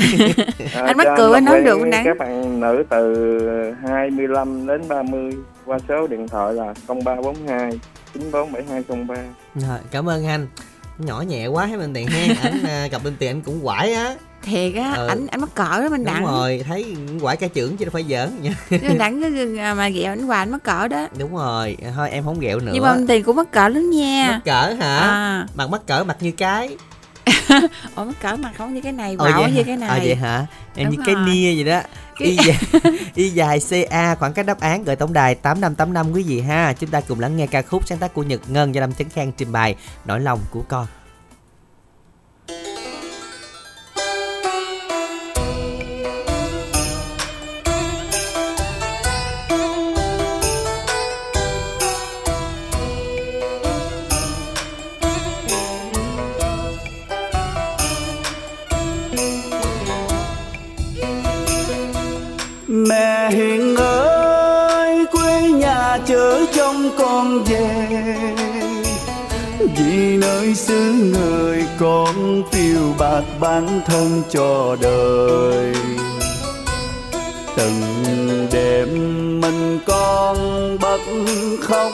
À, Anh mắc cười, anh nói được, Đặng. Các bạn nữ từ 25 đến 30 qua số điện thoại là 0342 947203. Rồi, cảm ơn anh Nhỏ nhẹ quá hay bên tiền ha Anh à, gặp bên tiền anh cũng quải á Thiệt á, Ừ. anh anh mắc cỡ đó Minh Đúng Đẳng. rồi, thấy quải ca trưởng chứ đâu phải giỡn nha Đẳng cứ à, mà ghẹo anh hoài anh mắc cỡ đó. Đúng rồi, thôi em không ghẹo nữa Nhưng mà Tiền cũng mắc cỡ lắm nha. Mắc cỡ hả? À. Mặt mắc cỡ mặt như cái Ủa mắc cỡ mặt không như cái này, vậy như hả? cái này. À, vậy hả? Em Đúng như cái rồi. nia vậy đó Cái- Y dài, y dài CA khoảng cách đáp án gửi tổng đài 8585 quý vị ha Chúng ta cùng lắng nghe ca khúc sáng tác của Nhật Ngân do Lâm Chấn Khang trình bày Nỗi lòng của con nơi xứ người con tiêu bạc bản thân cho đời. Từng đêm mình con bật khóc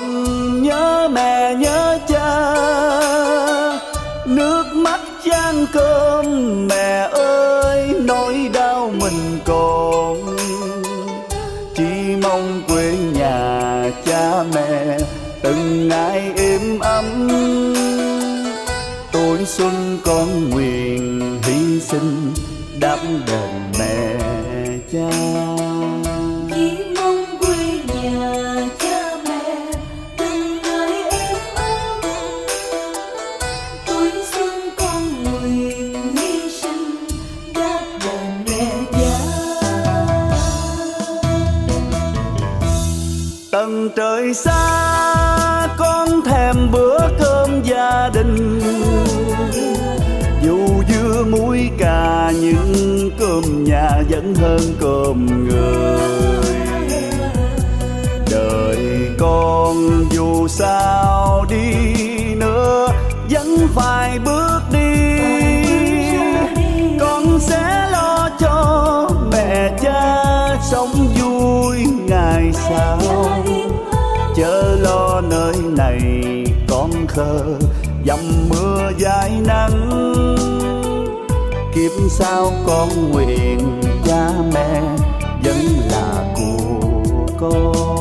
nhớ mẹ nhớ thân hơn cơm người. Đời con dù sao đi nữa, vẫn phải bước đi. Con sẽ lo cho mẹ cha sống vui ngày sau. Chớ lo nơi này con khờ, dầm mưa dài nắng. Kiếp sau con nguyện mẹ vẫn là của con.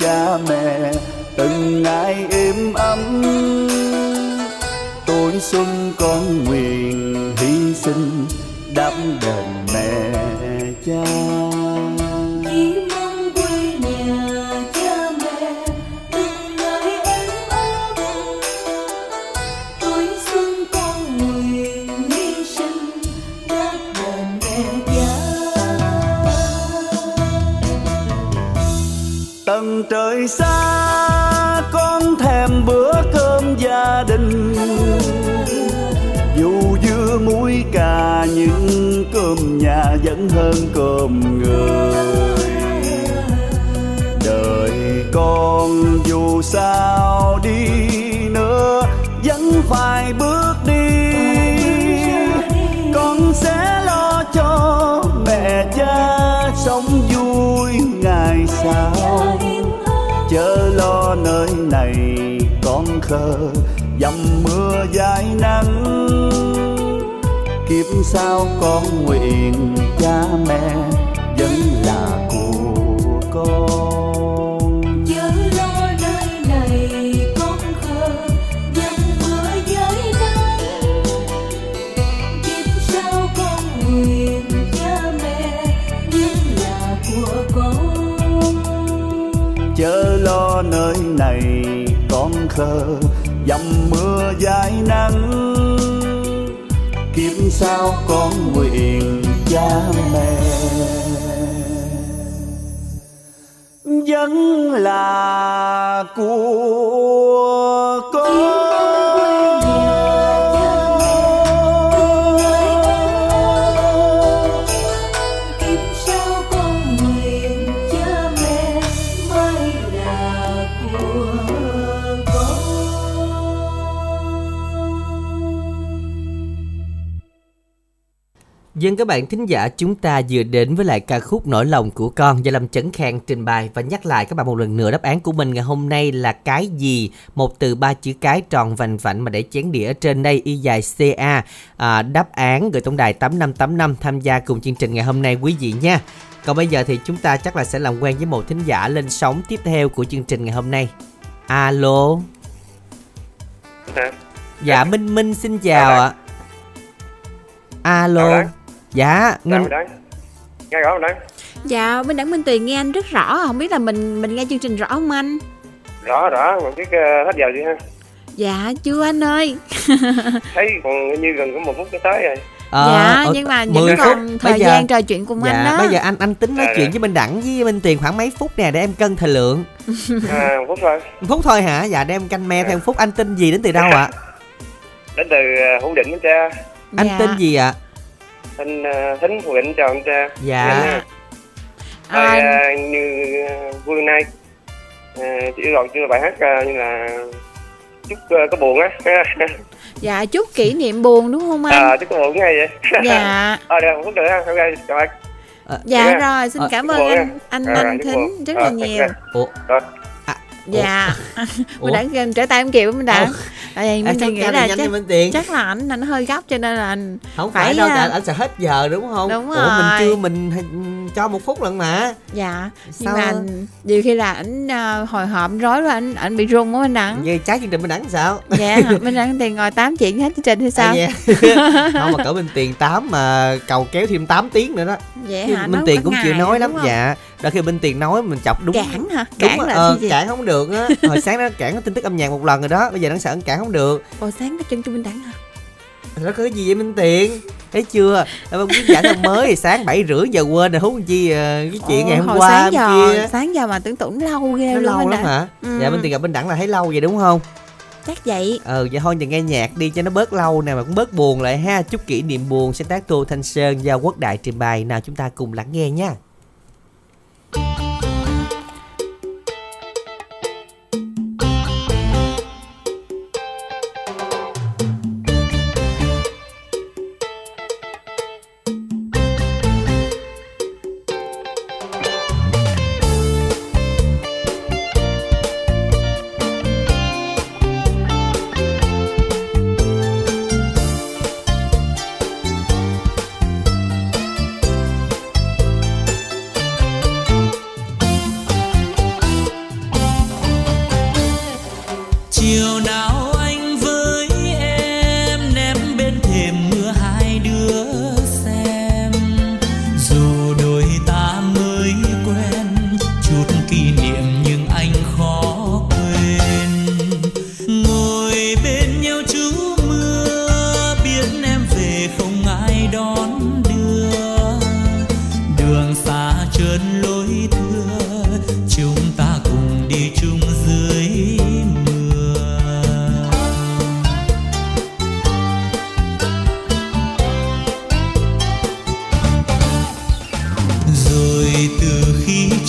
Cha mẹ từng ngày êm ấm. Tuổi xuân con nguyện hy sinh đáp đền cơm nhà vẫn hơn cơm người. Đời con dù sao đi nữa, vẫn phải bước đi. Con sẽ lo cho mẹ cha sống vui ngày sau. Chớ lo nơi này con khờ dầm mưa dài nắng sau con nguyện cha mẹ vẫn là của con? Chớ lo nơi này con khờ dầm mưa dưới nắng kiếp sau con nguyện cha mẹ vẫn là của con. Chớ lo nơi này con khờ dầm mưa dài nắng Sao con nguyện cha mẹ? Vẫn là của Dân các bạn thính giả chúng ta vừa đến với lại ca khúc Nỗi lòng của con do Lâm Chấn Khang trình bày và nhắc lại các bạn một lần nữa đáp án của mình ngày hôm nay là cái gì? Một từ ba chữ cái tròn vành vạnh mà để chén đĩa trên đây y dài CA. À, đáp án gửi tổng đài 8585 tham gia cùng chương trình ngày hôm nay quý vị nha. Còn bây giờ thì chúng ta chắc là sẽ làm quen với một thính giả lên sóng tiếp theo của chương trình ngày hôm nay. Alo. Dạ Minh Minh xin chào ạ. Alo. Dạ, Ngân... Ngân... nghe rõ không đấy Dạ, Minh Đẳng Minh Tuyền nghe anh rất rõ, không biết là mình mình nghe chương trình rõ không anh? rõ rõ mà biết uh, hết giờ chưa ha Dạ, chưa anh ơi. thấy còn như gần có một phút tới rồi dạ, ờ, nhưng mà vẫn 10 còn phút. thời Bây giờ- gian trò chuyện cùng dạ, anh đó. bây giờ anh anh tính nói Dạ, chuyện dạ. với Minh Đẳng với Minh Tiền khoảng mấy phút nè để em cân thời lượng. à, một phút thôi Một phút thôi hả? Dạ để em canh me theo một phút. Anh tên gì đến từ đâu ạ? đến từ uh, hữu định bến tre Anh tên gì ạ? Anh uh, thính hữu định chào anh tre Dạ. Anh, uh, À, uh, như uh, vui nay uh, chỉ còn chưa là bài hát uh, như là chúc uh, có buồn á. Dạ, chúc kỷ niệm buồn đúng không anh? à, chúc có buồn ngay vậy. Dạ. ờ được phút nữa ha ok chào anh. Dạ Dạ. rồi, xin Ờ, cảm ơn anh. anh anh chúc Thính rất Ờ, là nhiều. Ủa? Dạ. Mình đã kêu trở tay em kịp mình đã. Tại vì À, mình nghĩ là nhanh chắc, chắc là anh anh hơi gấp cho nên là anh Không phải, đâu, tại anh sẽ hết giờ đúng không? Đúng Ủa rồi. mình chưa mình hay- cho một phút lần mà. Dạ, nhưng Sao? mà nhiều khi là anh à, hồi hộp rối rồi anh anh bị run quá anh đặng. Như trái chương trình Minh Đẳng sao? Dạ, mình đang tiền ngồi tám chuyện hết chương trình hay sao? À, dạ. không mà cỡ Minh Tiền 8 mà cầu kéo thêm 8 tiếng nữa đó. Vậy Chứ hả? Tiền cũng chịu nói lắm dạ. Đôi khi Minh Tiền nói mình chọc đúng Cản hả? Đúng Cản rồi, là ờ, gì? cản không được á. Hồi sáng nó cản tin tức âm nhạc một lần rồi đó, bây giờ nó sợ cản không được. Ồ sáng có chân trung minh đẳng hả? Nó có cái gì vậy Minh Tiền? Thấy chưa? Em quý giả năm mới sáng 7 rưỡi giờ quên rồi huống chi ờ, cái chuyện Ồ, ngày hôm hồi qua sáng giờ kia. sáng giờ mà tưởng tượng lâu ghê Nó luôn lâu lắm đã. hả? Ừ. Dạ Minh Tiền gặp Minh Đẳng là thấy lâu vậy đúng không? Chắc vậy. Ừ vậy thôi giờ nghe nhạc đi cho nó bớt lâu nè mà cũng bớt buồn lại ha. Chúc kỷ niệm buồn sáng tác Tô Thanh Sơn do Quốc Đại trình bày nào chúng ta cùng lắng nghe nha.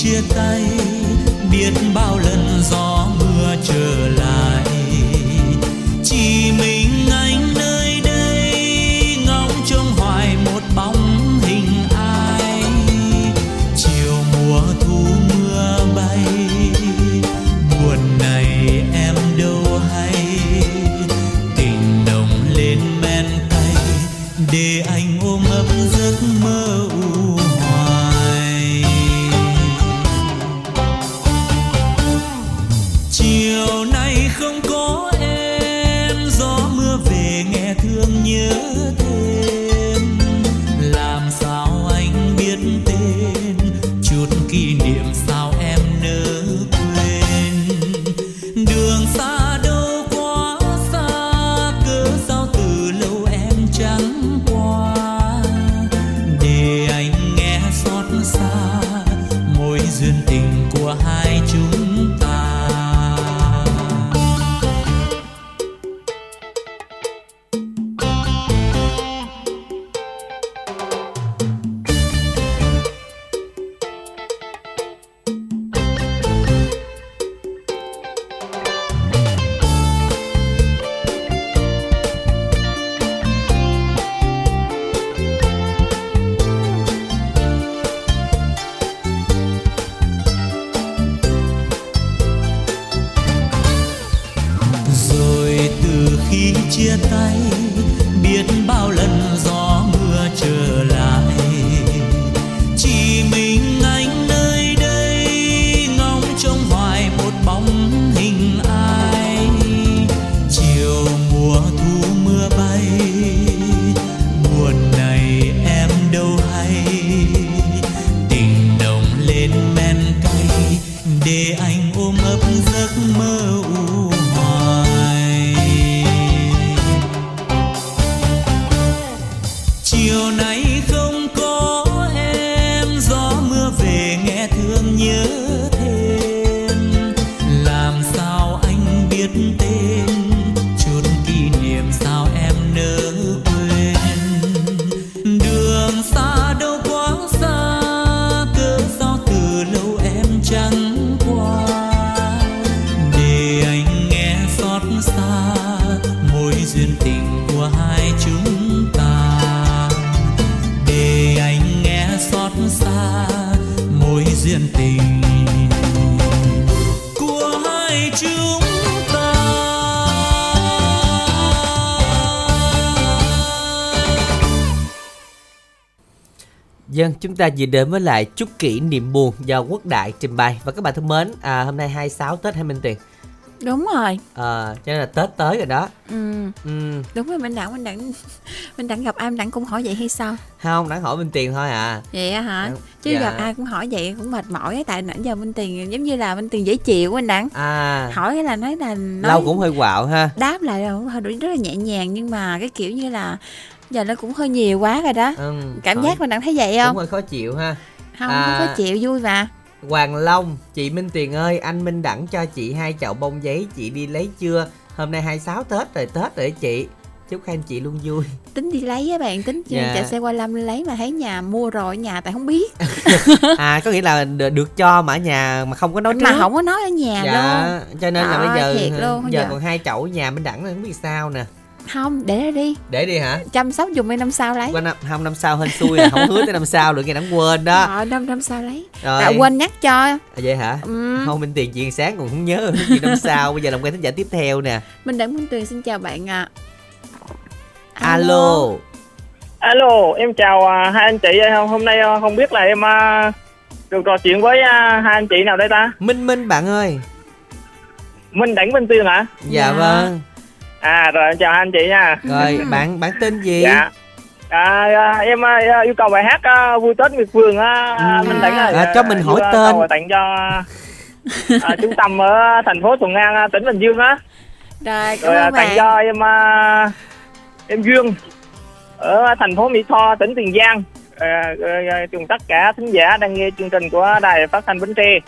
Chia tay biết bao lần duyên tình của hai chúng ta. Dân, chúng ta vừa đến với lại chút kỷ niệm buồn do Quốc Đại trình bày. Và các bạn thân mến, à, hôm nay 26 Tết hay Minh Tiền, đúng rồi à, cho nên là Tết tới rồi đó. ừ. Ừ, đúng rồi minh đẳng minh đẳng minh đẳng gặp ai minh đẳng cũng hỏi vậy hay sao không, đáng hỏi Minh Tiền thôi à. vậy á hả chứ Dạ. gặp ai cũng hỏi vậy cũng mệt mỏi á, tại nãy giờ minh tiền giống như là minh tiền dễ chịu minh đẳng À, hỏi cái là nói là nói lâu cũng hơi quạo ha. đáp lại là hơi rất là nhẹ nhàng nhưng mà cái kiểu như là giờ nó cũng hơi nhiều quá rồi đó Ừ, cảm hỏi giác mình đang thấy vậy cũng không hơi khó chịu ha. không À. không có chịu vui mà Hoàng Long, chị Minh Tiền ơi, anh Minh đẳng cho chị hai chậu bông giấy, chị đi lấy chưa? Hôm nay 26 Tết rồi, Tết rồi chị. Chúc hai anh chị luôn vui. tính đi lấy á bạn tính Dạ. chạy xe qua lâm lấy mà thấy nhà mua rồi ở nhà tại không biết À, có nghĩa là được được cho mà ở nhà mà không có nói mà trước. không có nói ở nhà dạ, luôn cho nên là Đó, bây giờ giờ giờ. còn hai chậu nhà Minh đẳng là không biết sao nè. Không để đó đi Để đi hả? chăm sóc dùng mấy năm sau lấy Qua năm, không năm sau hên xui là không hứa tới năm sau được nghe đẳng quên đó. Ờ, năm năm sau lấy Rồi. à, quên nhắc cho À, vậy hả? Ừ. Không Minh Tiền chuyện sáng còn không nhớ chuyện năm sau, bây giờ làm quen thính giả tiếp theo nè. Minh Đẳng Minh Tuyền xin chào bạn ạ Alo. Alo, em chào à, hai anh chị không hôm nay à, không biết là em à, được trò chuyện với à, hai anh chị nào đây ta? Minh Minh bạn ơi. Minh Đẳng Minh Tuyên hả? Dạ, vâng. À rồi em chào anh chị nha. Rồi bạn bạn tên gì? Dạ. À, à, em à, yêu cầu bài hát à, vui Tết Miệt Vườn á à, Minh Đẳng ơi. À, cho mình hỏi yêu tên. cầu tặng cho à, trung tâm ở thành phố Thuận An à, tỉnh Bình Dương á. Rồi cảm Rồi à, tặng cho em à, em Dương ở thành phố Mỹ Tho tỉnh Tiền Giang. À, à, cùng tất cả thính giả đang nghe chương trình của đài phát thanh Bến Tre.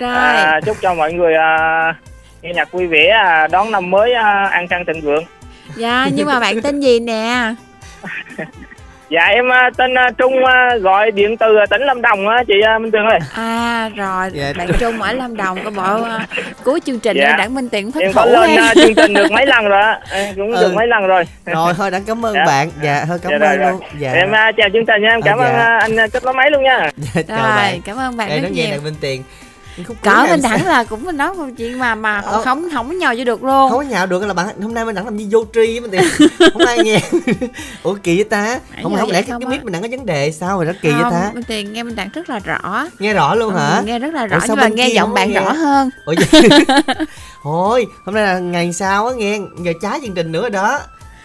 Rồi À, chúc cho mọi người à, nghe nhạc vui vẻ, à, đón năm mới à, an khang thịnh vượng. Dạ nhưng mà bạn tên gì nè Dạ em à, tên Trung gọi điện từ tỉnh Lâm Đồng á chị Minh Tường ơi. À rồi Dạ. bạn Trung ở Lâm Đồng có bộ uh, cuối chương trình Dạ. dạ. Đảng Minh Tiền thất Em thủ có lên chương trình được mấy lần rồi á, em cũng Ừ. được mấy lần rồi. Rồi thôi đã cảm ơn Dạ. bạn. Dạ thôi cảm Dạ, ơn rồi, rồi. luôn. Dạ. Em chào chương trình nha, em cảm ơn dạ. à, anh à, kết nối máy luôn nha. Chào Rồi bạn. cảm ơn bạn Đây rất nó nghe nhiều đặng Minh Tiền. Cỡ Minh sao- Đẳng là cũng nói một chuyện mà mà Ờ. không không có nhò vô được luôn. Không có nhạo được là bạn hôm nay mình đẳng làm gì vô tri với mình không ai nghe. Ủa kỳ vậy ta? Không không lẽ cái, mic mình đẳng có vấn đề sao rồi đó? Kỳ vậy ta? Minh Tiền nghe Minh Đẳng rất là rõ. Nghe rõ luôn hả? Ừ, nghe rất là rõ sao nhưng mà nghe giọng bạn rõ hơn. Ủa thôi hôm nay là ngày sau á nghe giờ trái chương trình nữa đó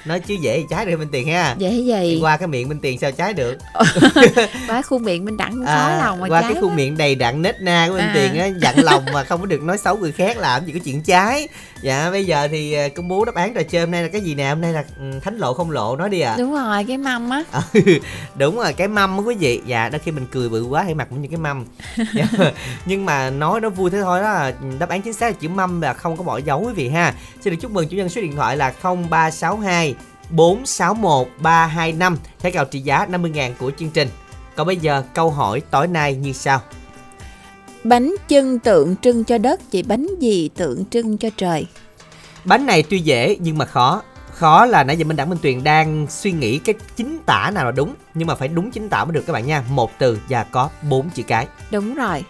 nói chứ dễ trái được Minh Tiền ha. Dễ gì Đi qua cái miệng Minh Tiền sao trái được? Quá khuôn miệng Minh Đẳng cũng khó à, lòng mà qua trái cái khuôn miệng đầy đặn nết na của Minh À. Tiền á dặn lòng mà không có được nói xấu người khác làm gì có chuyện trái dạ bây giờ thì à, công bố đáp án trò chơi hôm nay là cái gì nè? Hôm nay là ừ, thánh lộ không lộ nói đi ạ. Đúng rồi cái mâm á. Ừ, đúng rồi cái mâm á quý vị. Dạ đôi khi mình cười bự quá hay mặt cũng như cái mâm. Dạ. nhưng mà nói nó vui thế thôi đó. Đáp án chính xác là chữ mâm là không có bỏ dấu quý vị ha. Xin được chúc mừng chủ nhân số điện thoại là 0362 461 325 thẻ cào trị giá 50.000 của chương trình. Còn bây giờ câu hỏi tối nay như sau bánh chân tượng trưng cho đất vậy bánh gì tượng trưng cho trời? Bánh này tuy dễ nhưng mà khó. Khó là nãy giờ Minh Đẳng Minh Tuyền đang suy nghĩ cái chính tả nào là đúng Nhưng mà phải đúng chính tả mới được các bạn nha. Một từ và có bốn chữ cái. Đúng rồi.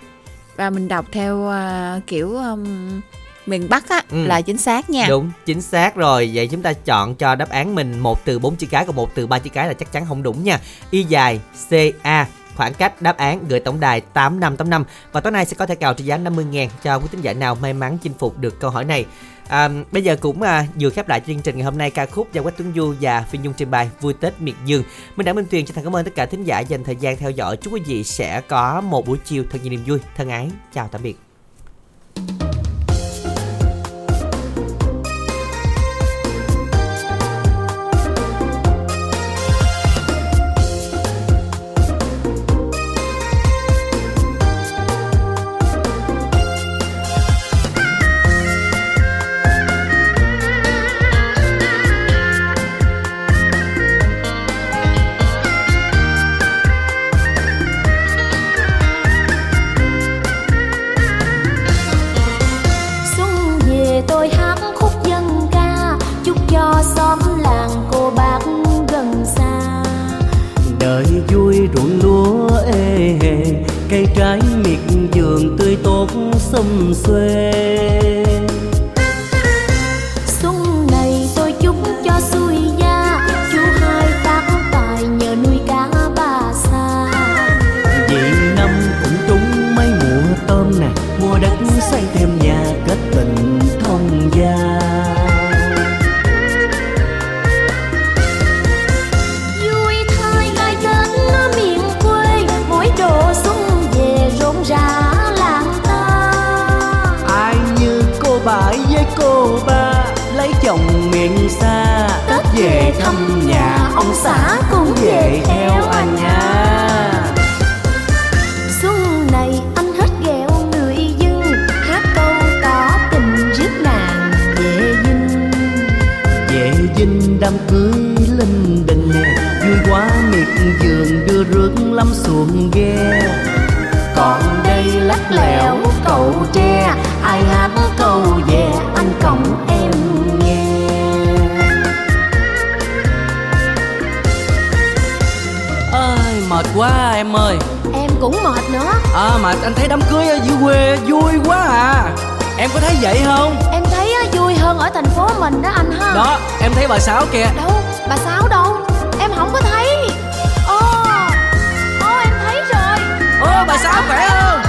Và mình đọc theo à, kiểu um, miền Bắc á Ừ. là chính xác nha. Đúng, chính xác rồi. Vậy chúng ta chọn cho đáp án mình một từ bốn chữ cái Còn một từ ba chữ cái là chắc chắn không đúng nha. Y dài CA Khoảng cách đáp án gửi tổng đài 8585 Và tối nay sẽ có thẻ cào trị giá 50.000 cho quý tín giả nào may mắn chinh phục được câu hỏi này. À, Bây giờ cũng à, vừa khép lại chương trình ngày hôm nay ca khúc do Quách Tuấn Du và Phi Nhung trình bày Vui Tết Miệt Dương. Mình đã Minh Tuyền chân thành cảm ơn tất cả thính giả dành thời gian theo dõi. Chúc quý vị sẽ có một buổi chiều thật nhiều niềm vui. Thân ái, chào tạm biệt. Sông xuê. Xa Tết về thăm nhà Ông xã cũng về theo anh nha. xuân này anh hết ghẹo người dân hát câu tỏ tình rước nàng về dinh. Về dinh đám cưới linh đình nè Vui quá miệt vườn đưa rước lắm xuồng ghe. Còn đây lắc lẻo cầu tre ai hát em ơi. Em cũng mệt nữa. À mà anh thấy đám cưới ở dưới quê vui quá à. Em có thấy vậy không? Em thấy vui hơn ở thành phố mình đó anh ha. Đó em thấy bà sáu kìa. Đâu bà sáu đâu? Em không có thấy. Ô ô em thấy rồi. Ô bà sáu khỏe không?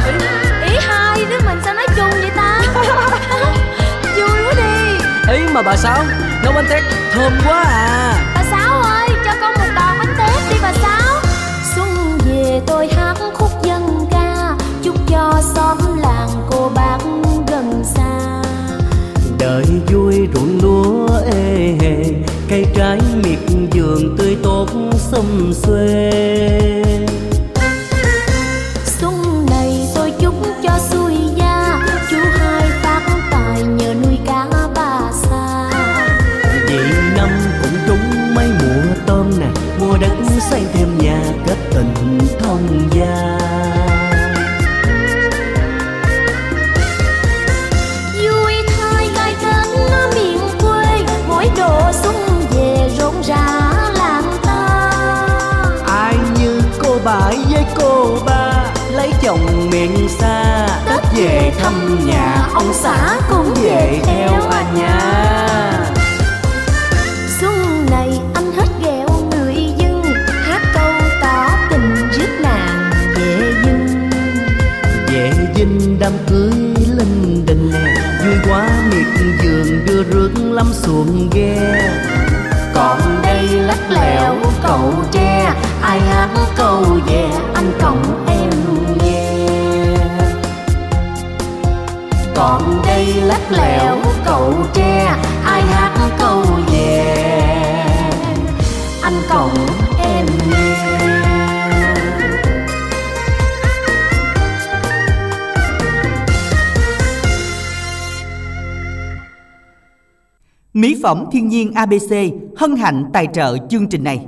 Ý hai đứa mình sao nói chung vậy ta? Vui quá đi. Ý mà bà sáu nấu bánh tét thơm quá à cô bác gần xa. Đời vui ruộng lúa ê hề cây trái miệt vườn tươi tốt xum xuê. Xuân này tôi chúc cho xuôi gia chú hai phát tài nhờ nuôi cá bà sa. Vì năm cũng trúng mấy mùa tôm nè mua đất xây thêm nhà kết tình thông gia thăm nhà ông xã cũng về theo anh nha. Xuân này anh hết ghẹo người dân hát câu tỏ tình rước nàng về dinh về dinh đám cưới linh đình vui quá miệt vườn đưa rước lắm xuồng ghe. Còn đây lắc lẻo cầu tre lẻo cầu tre, ai hát câu về anh cộng em nghe Mỹ phẩm thiên nhiên ABC hân hạnh tài trợ chương trình này.